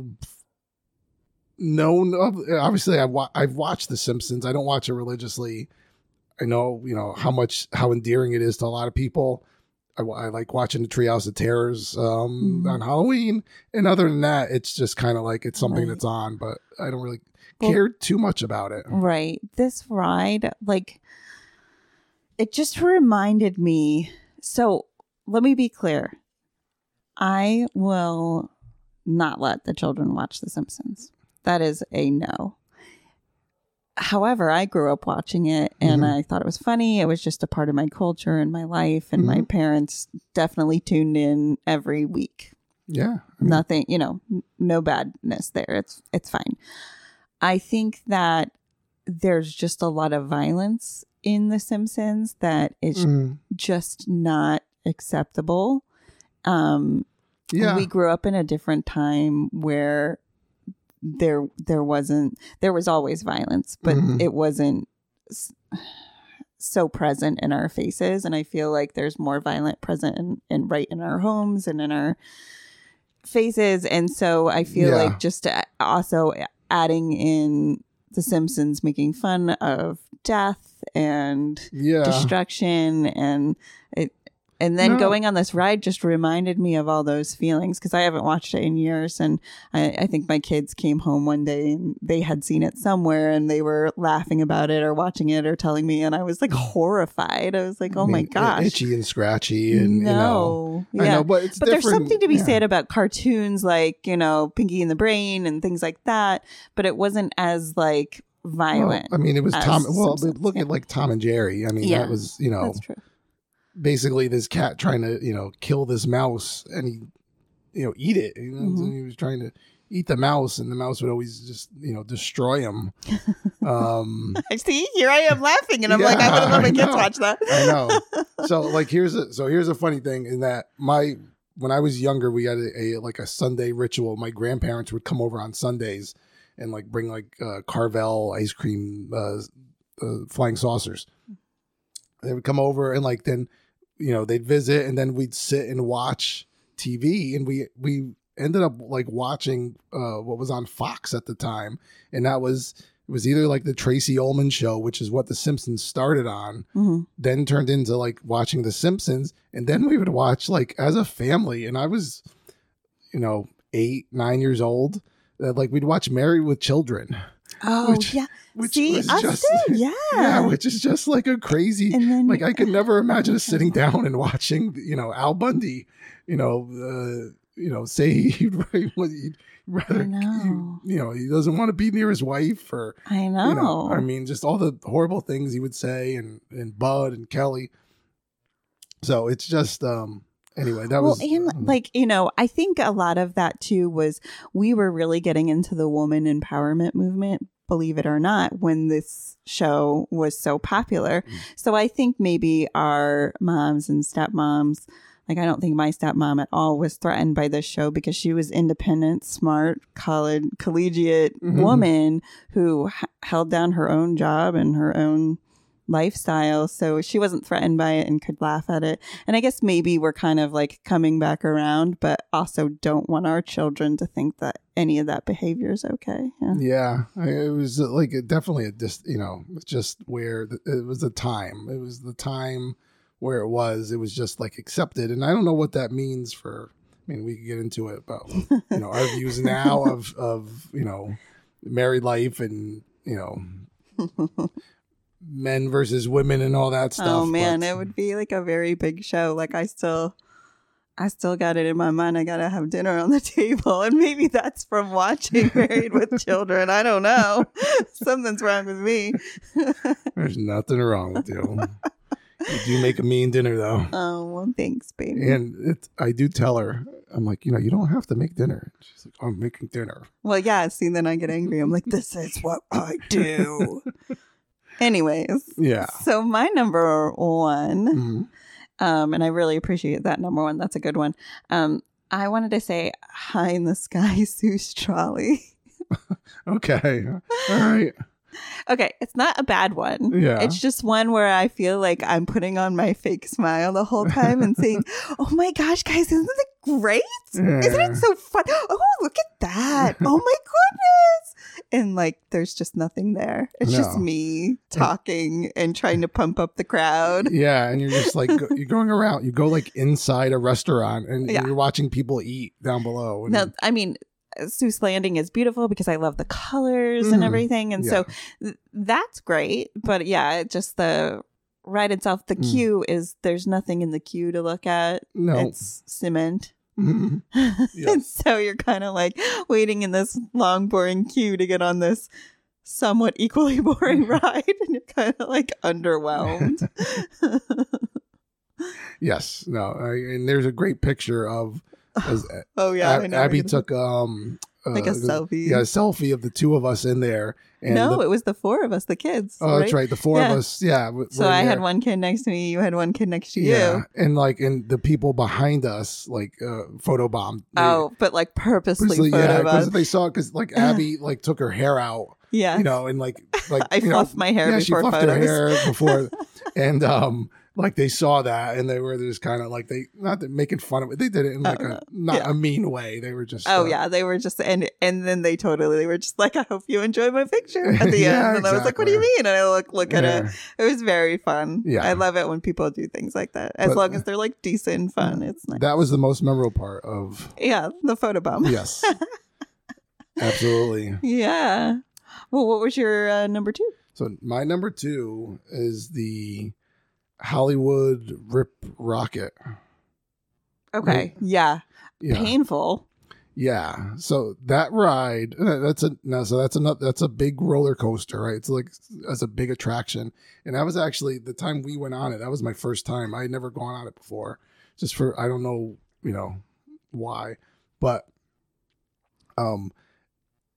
known of obviously I wa- I've watched the Simpsons. I don't watch it religiously. I know, you know how much how endearing it is to a lot of people. I, I like watching the Treehouse of Terrors um, Mhm. on Halloween, and other than that, it's just kind of like it's something Right. that's on, but I don't really Well- care too much about it. Right. This ride, like, it just reminded me. So let me be clear. I will not let the children watch The Simpsons. That is a no. However, I grew up watching it and Mhm. I thought it was funny. It was just a part of my culture and my life. And my Mm-hmm. parents definitely tuned in every week Yeah, I mean, nothing you know no badness there it's it's fine i think that there's just a lot of violence in the simpsons that is mm, just not acceptable um yeah, we grew up in a different time where there there wasn't there was always violence but Mhm. it wasn't so present in our faces and i feel like there's more violent present in, in right in our homes and in our faces and so i feel Yeah. like just also adding in the simpsons making fun of death and yeah. destruction and it and then No. going on this ride just reminded me of all those feelings because I haven't watched it in years. And I, I think my kids came home one day and they had seen it somewhere and they were laughing about it or watching it or telling me. And I was like horrified. I was like, oh I my gosh. itchy and scratchy, and you know, no. I yeah. know, but it's but there's something to be yeah. said about cartoons like, you know, Pinky and the Brain and things like that. But it wasn't as like Well, violent. I mean, it was Tom. Well, look yeah. at like Tom and Jerry. I mean, Yeah. that was you know That's true. Basically this cat trying to you know kill this mouse and he you know eat it. You know, Mhm. so he was trying to eat the mouse, and the mouse would always just you know destroy him. *laughs* um, I see. Here I am laughing, and I'm like, I Yeah, would let my kids watch that. I know. *laughs* So like here's a so here's a funny thing in that my when I was younger we had a, a like a Sunday ritual. My grandparents would come over on Sundays and like bring like uh, Carvel ice cream uh, uh, flying saucers. They would come over and like then you know they'd visit and then we'd sit and watch TV and we we ended up like watching uh, what was on Fox at the time and that was it was either like the Tracey Ullman show, which is what The Simpsons started on, Mhm. then turned into like watching The Simpsons, and then we would watch like as a family. And I was, you know, eight, nine years old. Uh, like we'd watch Married with Children, Oh Which- yeah. which See, was us just too. Yeah. yeah, which is just like a crazy. and then Like I could *laughs* never imagine us sitting down and watching, you know, Al Bundy, you know, uh, you know, say he'd, *laughs* he'd rather, know. you know, he doesn't want to be near his wife or I know. you know, I mean, just all the horrible things he would say, and and Bud and Kelly. So it's just, um, anyway, that well, was and um, like you know, I think a lot of that too was we were really getting into the woman empowerment movement. Believe it or not, when this show was so popular. Mm. So I think maybe our moms and stepmoms, like I don't think my stepmom at all was threatened by this show because she was independent, smart, college, collegiate Mhm. woman who h- held down her own job and her own lifestyle. So she wasn't threatened by it and could laugh at it. And I guess maybe we're kind of like coming back around, but also don't want our children to think that any of that behavior is okay. Yeah. yeah, I- it was uh, like definitely a dis, you know, just where the, it was the time. It was the time where it was. It was just like accepted, and I don't know what that means for. I mean, we could get into it but you know our views *laughs* now of of you know married life and you know *laughs* men versus women and all that oh, stuff. oh man, but- it would be like a very big show. Like I still I still got it in my mind I gotta have dinner on the *laughs* table. And maybe that's from watching Married with *laughs* Children. I don't know. *laughs* Something's wrong with me. There's nothing wrong with you. you do make a mean dinner though. oh well thanks, baby. And it, I do tell her, I'm like, you know, you don't have to make dinner. She's like, I'm making dinner. Well, yeah, see, then I get angry. I'm like, this is what I do. Anyways, Yeah. so my number one, Mhm. um, and I really appreciate that number one. That's a good one. Um, I wanted to say high in the sky, *laughs* Seuss trolley. *laughs* Okay. All right. Okay, it's not a bad one. Yeah. It's just one where I feel like I'm putting on my fake smile the whole time and saying, *laughs* "Oh my gosh, guys, isn't it great? Isn't it so fun? Oh, look at that! Oh my *laughs* goodness!" And like, there's just nothing there. It's just me talking and trying to pump up the crowd. Yeah, and you're just like go, *laughs* you're going around. You go like inside a restaurant, and Yeah. you're watching people eat down below. And, No, I mean, Seuss Landing is beautiful because I love the colors and Mhm. everything, and so th- that's great. But yeah, it just the ride itself, the Mm. queue is there's nothing in the queue to look at. no, It's cement. Mhm. *laughs* and Yes. so you're kind of like waiting in this long, boring queue to get on this somewhat equally *laughs* boring *laughs* ride, and you're kind of like underwhelmed. yes, no, I, and there's a great picture of oh yeah, Ab-. Abby took um uh, like a selfie. yeah a selfie of the two of us in there. And no, the- it was the four of us, the kids. oh, that's right, the four Yeah. of us. Yeah, w- So I had one kid next to me. You had one kid next to Yeah, you. and like and the people behind us like uh photobombed. Oh, but like purposely purposely, yeah, because they saw because like Abby like took her hair out, yeah. you know, and like like *laughs* I you know, fluffed my hair yeah, before she fluffed photos. her hair before, *laughs* and um like they saw that and they were just kind of like they not making fun of it. They did it in like a not yeah. a mean way. They were just Oh uh, yeah, they were just and and then they totally they were just like, I hope you enjoy my picture at the *laughs* Yeah, end. And I was like, What do you mean? And I look look at it. It was very fun. Yeah. I love it when people do things like that. As But- long as they're like decent and fun. It's nice. That was the most memorable part of yeah, the photo bomb. yes, *laughs* absolutely. Yeah. Well, what was your uh, number two? So my number two is the Hollywood Rip Rockit. Okay. Yeah. Yeah, Painful. yeah. So that ride, uh, that's a no. So that's a that's a big roller coaster, right? It's like that's a big attraction, and that was actually the time we went on it. That was my first time. I had never gone on it before, just for I don't know, you know, why, but um,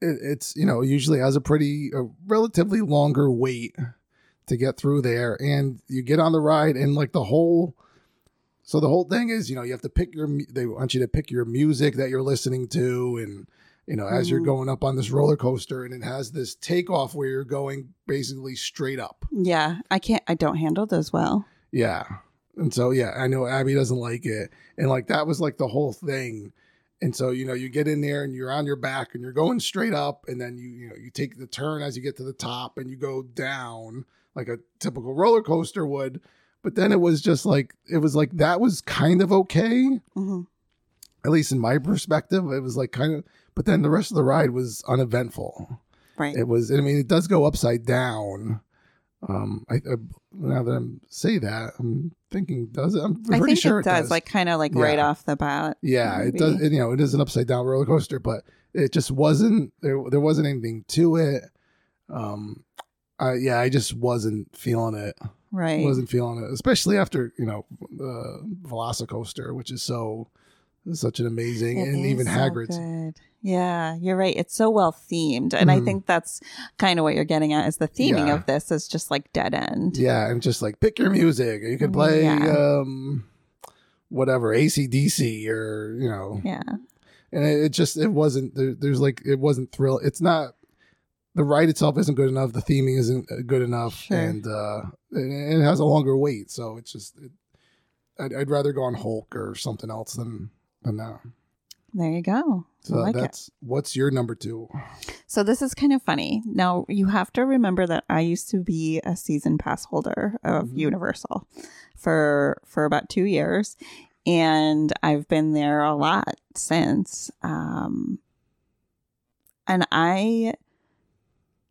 it, it's you know usually has a pretty a relatively longer wait to get through there, and you get on the ride, and like the whole so the whole thing is, you know, you have to pick your. They want you to pick your music that you're listening to, and you know, as you're Mhm. going up on this roller coaster, and it has this takeoff where you're going basically straight up. Yeah. I can't I don't handle those well. Yeah, and so yeah, I know Abby doesn't like it, and like that was like the whole thing. And so you know, you get in there and you're on your back and you're going straight up, and then you you know you take the turn as you get to the top, and you go down like a typical roller coaster would. But then it was just like it was like that was kind of okay. hmm at least in my perspective, it was like kind of, but then the rest of the ride was uneventful. Right. It was, I mean, it does go upside down. Um, I, I now that I'm say that, I'm thinking, does it? I'm I pretty think sure it does, like kind of like Yeah. right off the bat. yeah, it maybe. does. You know, it is an upside down roller coaster, but it just wasn't there. There wasn't anything to it. Um, I, yeah, I just wasn't feeling it. Right. Wasn't feeling it, especially after you know, uh, Velocicoaster, which is so such an amazing, It and even so Hagrid's. good. Yeah, you're right. It's so well themed, and I Mhm. think that's kind of what you're getting at. Is the theming Yeah. of this is just like dead end. Yeah, and just like pick your music. You could play Yeah. um whatever, ACDC or you know. Yeah. And it, it just it wasn't there, there's like it wasn't thrill it's not the ride itself isn't good enough, the theming isn't uh, good enough Sure. and uh it has a longer wait, so it's just it, I'd, I'd rather go on Hulk or something else than than that. There you go. So I like it. that's what's your number 2? So this is kind of funny. Now you have to remember that I used to be a season pass holder of Mhm. Universal for for about two years, and I've been there a lot since. Um, and I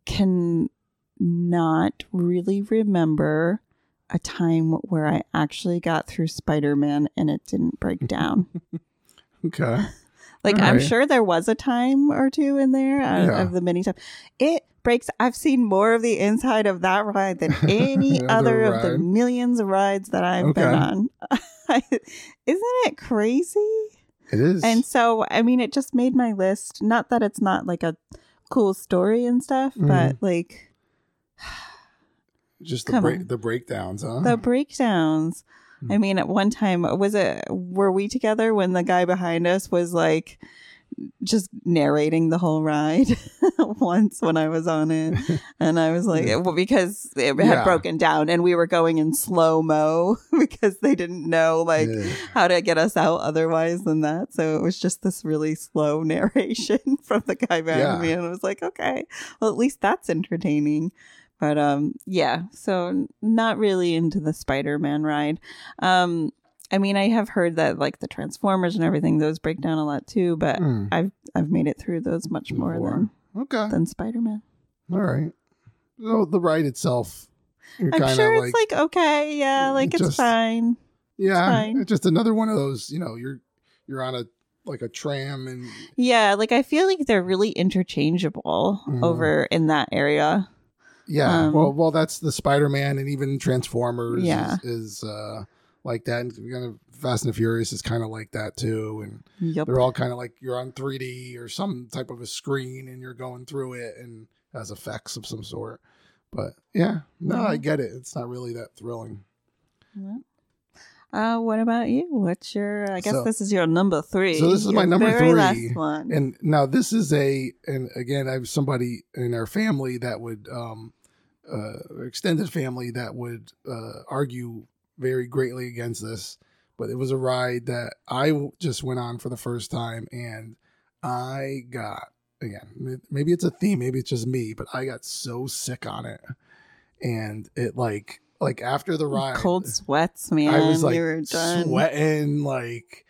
can not really remember a time where I actually got through Spider Man and it didn't break *laughs* down. Okay. *laughs* Like All I'm right. sure there was a time or two in there out Yeah. of the many times. It breaks. I've seen more of the inside of that ride than *laughs* any Other other of the millions of rides that I've been on. Isn't it crazy? It is. And so, I mean, it just made my list. Not that it's not like a cool story and stuff, Mhm. but like *sighs* just the break the breakdowns, huh? the breakdowns. Hmm. I mean, at one time, was it, were we together when the guy behind us was like just narrating the whole ride *laughs* once when I was on it? *laughs* And I was like, well, because it had Yeah. broken down and we were going in slow mo *laughs* because they didn't know like Yeah. how to get us out otherwise than that. So it was just this really slow narration from the guy behind Yeah. me. And I was like, okay, well, at least that's entertaining. But um, yeah, so not really into the Spider Man ride. Um, I mean, I have heard that like the Transformers and everything, those break down a lot too, but Hmm. I've I've made it through those much more Before. than Okay. than Spider Man. All right. So the ride itself, you're I'm sure like, it's like okay, yeah, like it's just- fine. yeah, fine. it's just another one of those. You know, you're you're on a like a tram and Yeah, like I feel like they're really interchangeable Mhm. over in that area. yeah. Um, well, well, that's the Spider Man and even Transformers. Yeah. is, is uh, like that. And kind of Fast and Furious is kind of like that too. And Yep. they're all kind of like you're on 3D or some type of a screen and you're going through it and has effects of some sort. But yeah, no, I Mhm. get it. It's not really that thrilling. Uh, what about you? What's your? I guess So- this is your number three. So this is Your my number very three, last one. And now this is a, and again, I have somebody in our family that would, um, uh, extended family that would uh, argue very greatly against this, but it was a ride that I just went on for the first time, and I got again maybe it's a theme, maybe it's just me, but I got so sick on it, and it like like after the ride, Cold sweats, man. I was like sweating, like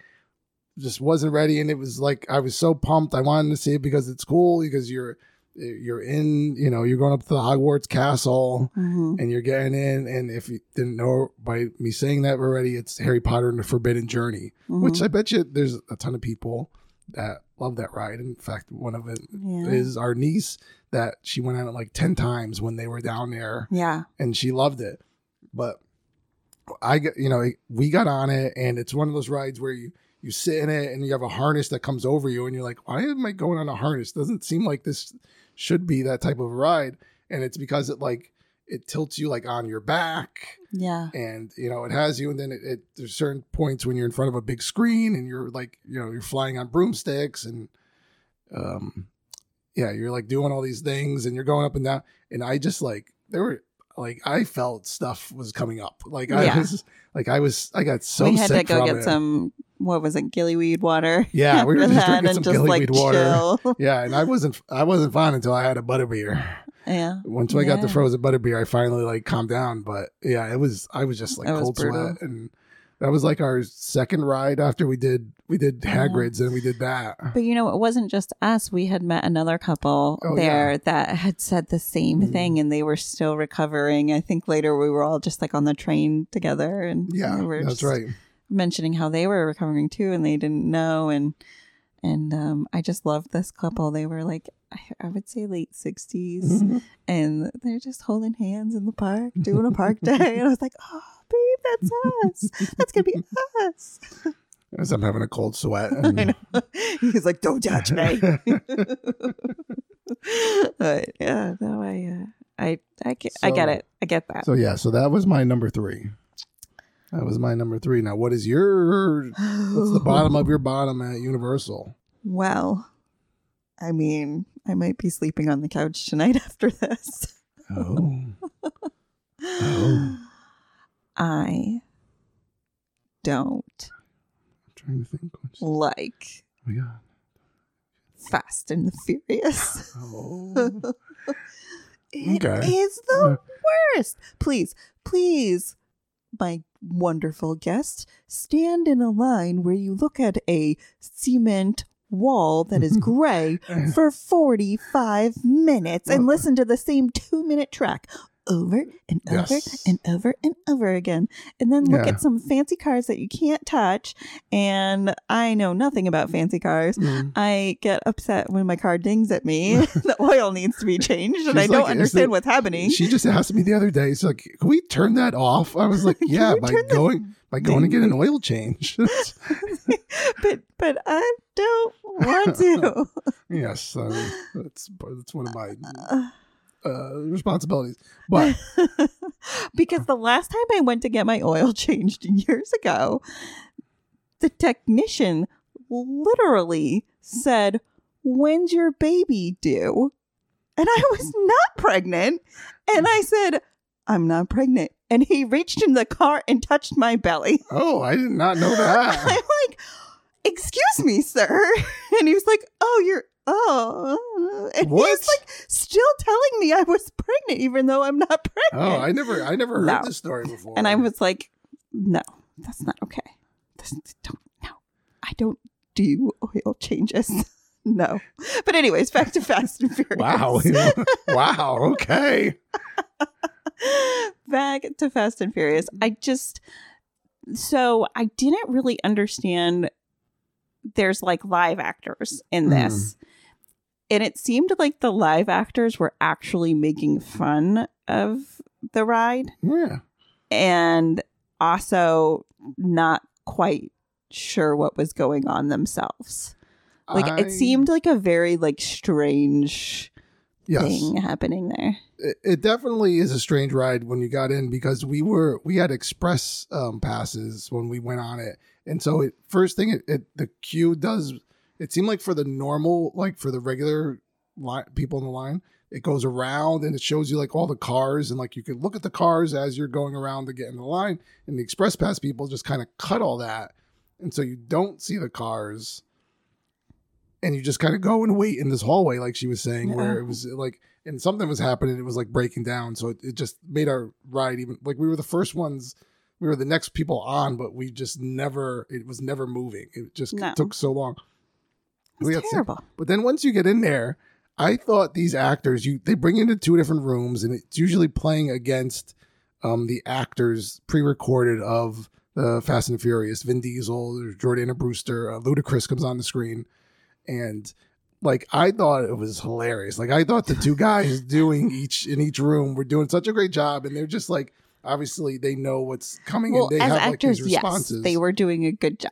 just wasn't ready, and it was like I was so pumped. I wanted to see it because it's cool because you're you're in, you know, you're going up to the Hogwarts castle Mhm. and you're getting in. And if you didn't know by me saying that already, it's Harry Potter and the Forbidden Journey, which Mhm. I bet you there's a ton of people that love that ride. In fact, one of it is yeah. our niece that she went on it like 10 times when they were down there yeah. and she loved it. But I get, you know, we got on it and it's one of those rides where you, you sit in it and you have a harness that comes over you and you're like, why am I going on a harness? Doesn't seem like this should be that type of ride. And it's because it like, it tilts you like on your back Yeah. and you know it has you and then it, it there's certain points when you're in front of a big screen and you're like you know you're flying on broomsticks and um yeah you're like doing all these things and you're going up and down and i just like there were like i felt stuff was coming up like i Yeah. was like i was i got so we had to go get it. some. What was it? Gillyweed water. Yeah, we *laughs* were just drinking some just like gillyweed water. chill. *laughs* yeah and i wasn't i wasn't fine until i had a butterbeer yeah. once i got the Yeah. frozen butterbeer i finally like calmed down but yeah it was i was just like That cold sweat and that was like our second ride after we did we did Yeah. hagrid's and we did that But you know, it wasn't just us. We had met another couple Oh, there yeah. that had said the same Mhm. thing, and they were still recovering. I think later we were all just like on the train together, and yeah we were that's just right mentioning how they were recovering too, and they didn't know. And and um, I just loved this couple. They were like, I, I would say late 60s Mhm. and they're just holding hands in the park, doing a park day. And I was like, oh, babe, that's us. That's gonna be us. *laughs* as i'm having a cold sweat *laughs* and-. He's like, don't judge me. *laughs* but yeah, no, I, uh, I, I get, I get it. I get that. so yeah so that was my number three that was my number three now what is your what's the bottom of your *laughs* bottom at universal Well, I mean, I might be sleeping on the couch tonight *laughs* after this. oh Oh. *laughs* I don't i'm trying to think which, oh like my god Fast and the Furious. oh It is Okay. the uh, worst. Please, please, my wonderful guest, stand in a line where you look at a cement wall that is *laughs* gray for 45 minutes and listen to the same two minute track over and over Yes. and over and over again. And then look Yeah. at some fancy cars that you can't touch. And I know nothing about fancy cars. Mm. I get upset when my car dings at me. *laughs* *laughs* the oil needs to be changed, and I don't understand there- what's happening. She just asked me the other day. She's like, "Can we turn that off?" I was like, *laughs* "Yeah, by that going by going to get an oil change." but but I don't want to. yes, uh, that's that's one of my Uh, responsibilities. But *laughs* because the last time I went to get my oil *laughs* changed years ago, the technician literally said, When's your baby due? And I was not pregnant. And I said, I'm not pregnant. And he reached in the car and touched my belly. oh, I did not know *laughs* that. I'm like, Excuse me, sir. And he was like, Oh, you're. Oh, and What? he's like still telling me I was pregnant, even though I'm not pregnant. Oh, I never I never heard No. this story before. And I was like, no, that's not okay. Don't, no, I don't do oil changes. *laughs* no. But anyways, back to Fast and Furious. wow, *laughs* *laughs* wow, okay. back to Fast and Furious. I just, so I didn't really understand there's like live actors in hmm. this. And it seemed like the live actors were actually making fun of the ride. Yeah, and also not quite sure what was going on themselves. Like I- it seemed like a very like strange yes. thing happening there. it, it definitely is a strange ride when you got in because we were we had express um, passes when we went on it, and so it first thing it, it the queue does. It seemed like for the normal, like for the regular line, people in the line. It goes around and it shows you like all the cars and like you can look at the cars as you're going around to get in the line. And the express pass people just kind of cut all that, and so you don't see the cars, and you just kind of go and wait in this hallway, like she was saying, where it was like and something was happening. It was like breaking down, so it, it just made our ride even like we were the first ones. We were the next people on, but we just never. It was never moving. It just No. took so long. We It's got sick. terrible. But then once you get in there, I thought these actors, you they bring you into two different rooms, and it's usually playing against um, the actors pre-recorded of the Fast and Furious. Vin Diesel, Jordana Brewster, uh, Ludacris comes on the screen, and like I thought it was hilarious. Like I thought the two guys *laughs* doing each in each room were doing such a great job, and they're just like obviously they know what's coming, Well, and they as have actors, like these responses. yes, they were doing a good job.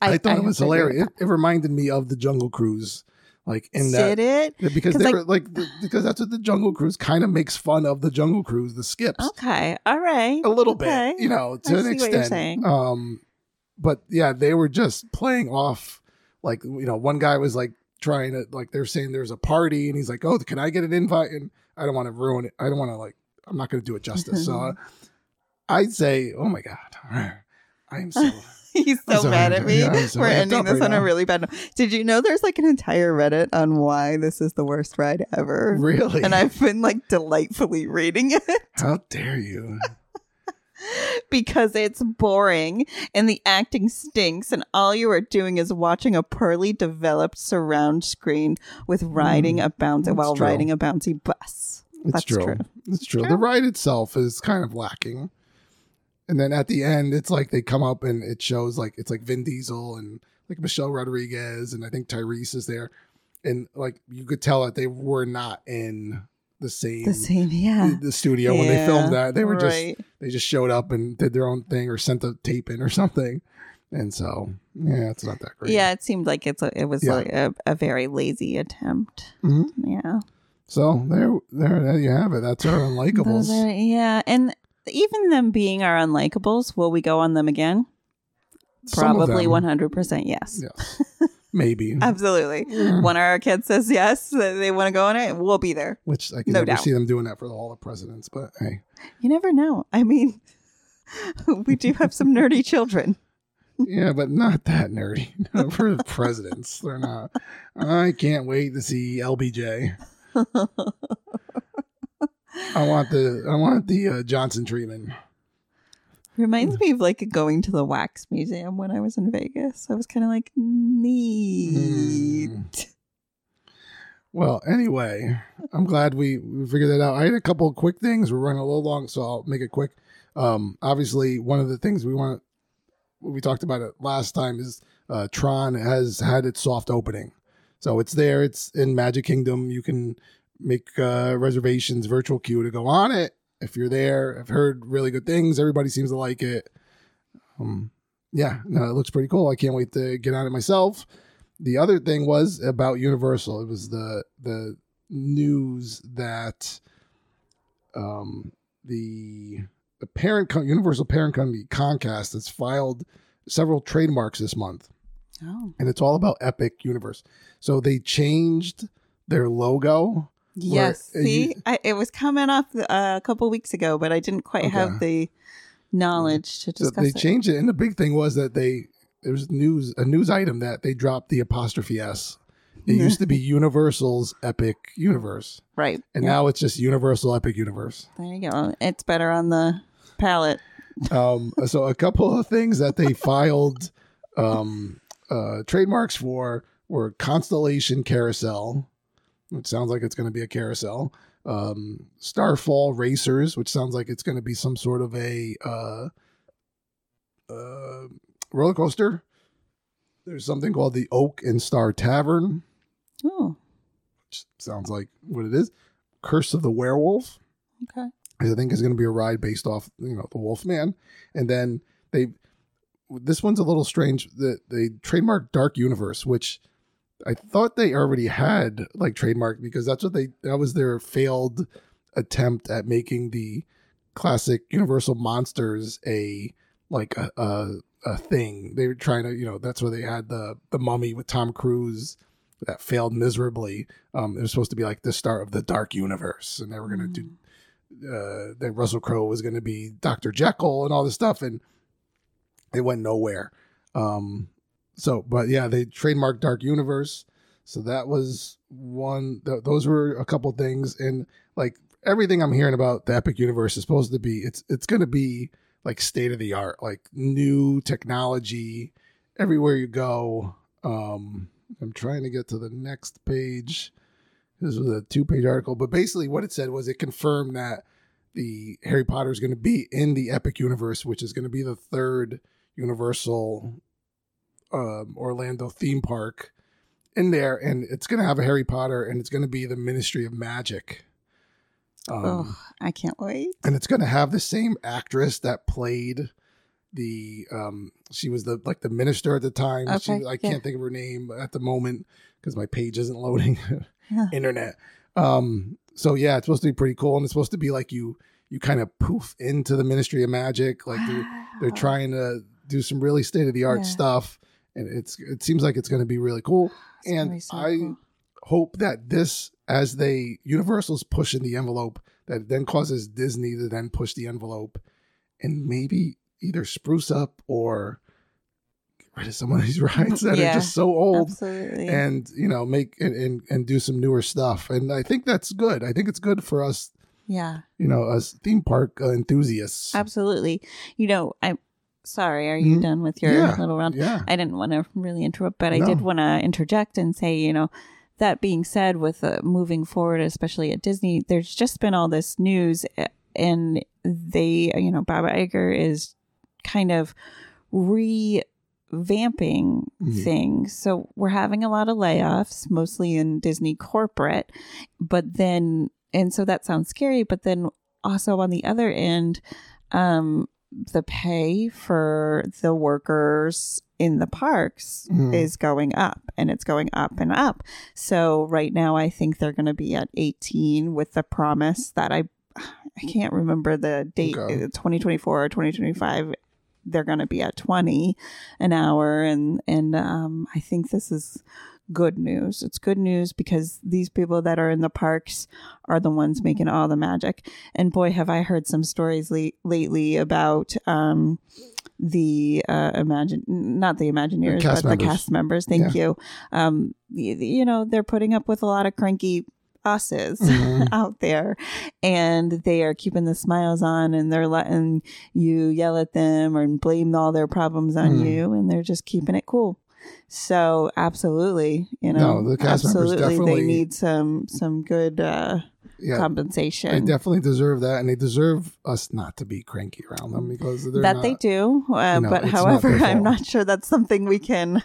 I, thought it was to agree with hilarious. It, it reminded me of the Jungle Cruise, like in that. that Did it? because 'Cause, they like- were like the, because that's what the Jungle Cruise kind of makes fun of the Jungle Cruise, the skips Okay. All right. a little Okay. bit, you know, to I an extent. Um, but yeah, they were just playing off like you know, one guy was like trying to like they're saying there's a party and he's like, oh, can I get an invite? And I don't want to ruin it. I don't want to like I'm not going to do it justice. so uh, I'd say, oh my god, *laughs* I am so. *laughs* *laughs* He's so sorry. mad at me. Yeah, We're *laughs* ending this right on a really bad note. Did you know there's like an entire Reddit on why this is the worst ride ever? Really? And I've been like delightfully reading it *laughs* How dare you? because it's boring and the acting stinks, and all you are doing is watching a poorly developed surround screen with hmm, riding a bouncy while true. riding a bouncy bus. It's That's true. true. It's. True. The ride itself is kind of lacking. And then at the end, it's like they come up and it shows like it's like Vin Diesel and like Michelle Rodriguez and I think Tyrese is there. And like you could tell that they were not in the same, The same, yeah. the studio when they filmed that. They were right. just they just showed up and did their own thing or sent the tape in or *laughs* something. And so yeah, it's not that great. Yeah, it seemed like it's a, it was Yeah. like a, a very lazy attempt. Mhm. Yeah. So there, there, there you have it. That's our Those unlikables. are- yeah, and even them being our unlikables, will we go on them again? Some Probably them. one hundred percent yes. Yes, maybe. *laughs* Absolutely. Mm. When our kid says yes, they want to go on it, we'll be there. Which I can No never doubt. see them doing that for all the Presidents, but hey, You never know. I mean, *laughs* we do have some nerdy children. yeah, but not that nerdy *laughs* for the presidents. They're not. I can't wait to see LBJ. I want the I want the uh, Johnson treatment. Reminds me of like going to the wax museum when I was in Vegas. I was kind of like, neat. Mm. Well, anyway, I'm glad we, we figured that out. I had a couple of quick things. We're running a little long, so I'll make it quick. Um, obviously, one of the things we want, we talked about it last time, is uh, Tron has had its soft opening. So it's there. It's in Magic Kingdom. You can make uh, reservations, virtual queue to go on it. If you're there, I've heard really good things. Everybody seems to like it. Um, yeah, no, it looks pretty cool. I can't wait to get on it myself. The other thing was about Universal. It was the the news that um, the the parent co- Universal parent company Comcast has filed several trademarks this month, Oh, and it's all about Epic Universe. So they changed their logo. Yes. Where, See, you- I, it was coming up uh, a couple weeks ago, but I didn't quite have the knowledge to So discuss they it. changed it, and the big thing was that they there was news a news item that they dropped the apostrophe s. It Mhm. used to be Universal's Epic Universe, right. and Yeah, now it's just Universal Epic Universe. there you go. It's better on the palate. Um, so a couple of things that they filed um, uh, trademarks for were Constellation Carousel, which sounds like it's going to be a carousel. Um, Starfall Racers, which sounds like it's going to be some sort of a uh, uh, roller coaster. There's something called the Oak and Star Tavern, Oh, which sounds like what it is. Curse of the Werewolf. okay. I think is going to be a ride based off, you know, the Wolfman. And then they, this one's a little strange. That they trademarked Dark Universe, which I thought they already had like trademark because that's what they that was their failed attempt at making the classic Universal monsters a like a a, a thing. They were trying to, you know, that's where they had the the Mummy with Tom Cruise that failed miserably. Um, it was supposed to be like the start of the dark universe, and they were going to do uh, that Russell Crowe was going to be Dr. Jekyll and all this stuff, and it went nowhere. Um, so, but yeah, they trademarked Dark Universe. So that was one, th- those were a couple things. And like everything I'm hearing about the Epic Universe is supposed to be, it's, it's going to be like state of the art, like new technology everywhere you go. Um, I'm trying to get to the next page. This was a two page article, but basically what it said was it confirmed that the Harry Potter is going to be in the Epic Universe, which is going to be the third Universal um, Orlando theme park in there, and it's going to have a Harry Potter, and it's going to be the Ministry of Magic. Um, oh, I can't wait. and it's going to have the same actress that played the um she was the like the minister at the time she, Okay, i yeah. can't think of her name at the moment because my page isn't loading *laughs* Yeah. internet um so yeah it's supposed to be pretty cool and it's supposed to be like you you kind of poof into the ministry of magic like they're, they're trying to do some really state of the art Yeah. stuff and it's it seems like it's going to be really cool It's and so I cool. hope that this, as they Universal's pushing the envelope, that then causes Disney to then push the envelope and maybe either spruce up or get rid of some of these *laughs* rides that Yeah, are just so old Absolutely. and you know make and, and and do some newer stuff. And I think that's good. I think it's good for us, yeah, you know, as theme park uh, enthusiasts. absolutely. You know, I'm sorry. Are you Mhm. done with your Yeah. little round? Yeah. I didn't want to really interrupt, but I did want to interject and say, you know, that being said, with uh, moving forward, especially at Disney, there's just been all this news, and they, you know, Bob Iger is kind of revamping Mhm. things. So we're having a lot of layoffs, mostly in Disney corporate, but then, and so that sounds scary, but then also on the other end, um, the pay for the workers in the parks Mhm. is going up and it's going up and up. So right now I think they're going to be at 18 with the promise that I I can't remember the date Okay. uh, 2024 or 2025 they're going to be at 20 an hour and and um I think this is good news. It's good news because these people that are in the parks are the ones making all the magic. And boy, have I heard some stories le- lately about um, the uh, imagine not the Imagineers, cast but the cast members. Thank you. Um, y- you know, they're putting up with a lot of cranky us's Mhm. *laughs* out there and they are keeping the smiles on and they're letting you yell at them or blame all their problems on Mm. you and they're just keeping it cool so absolutely you know No, the cast members absolutely definitely- they need some some good uh Yeah. They definitely deserve that, and they deserve us not to be cranky around them because they're that not, they do uh, you know, but it's not however *laughs* i'm not sure that's something we can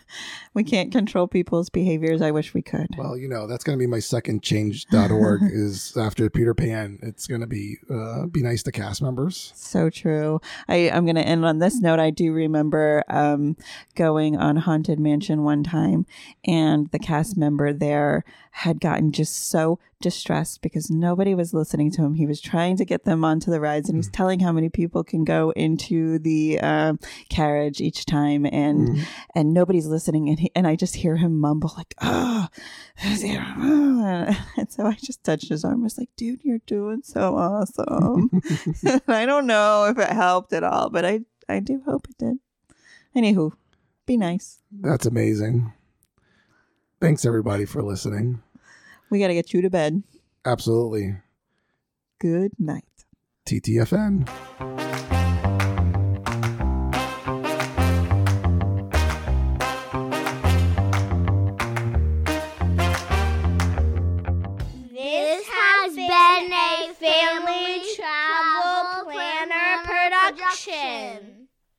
we can't control people's behaviors i wish we could Well, you know, that's going to be my second change.org *laughs* is after Peter Pan. It's going to be uh, be nice to cast members. So true. I, I'm going to end on this note. I do remember um, going on Haunted Mansion one time, and the cast member there had gotten just so distressed because nobody was listening to him. He was trying to get them onto the rides, and he's telling how many people can go into the um carriage each time, and Mhm. and nobody's listening. And he, and I just hear him mumble like, "Oh," *laughs* and so I just touched his arm. I was like, "Dude, you're doing so awesome." *laughs* *laughs* I don't know if it helped at all, but I I do hope it did. Anywho, be nice. That's amazing. Thanks everybody for listening. We got to get you to bed. Absolutely. Good night. TTFN.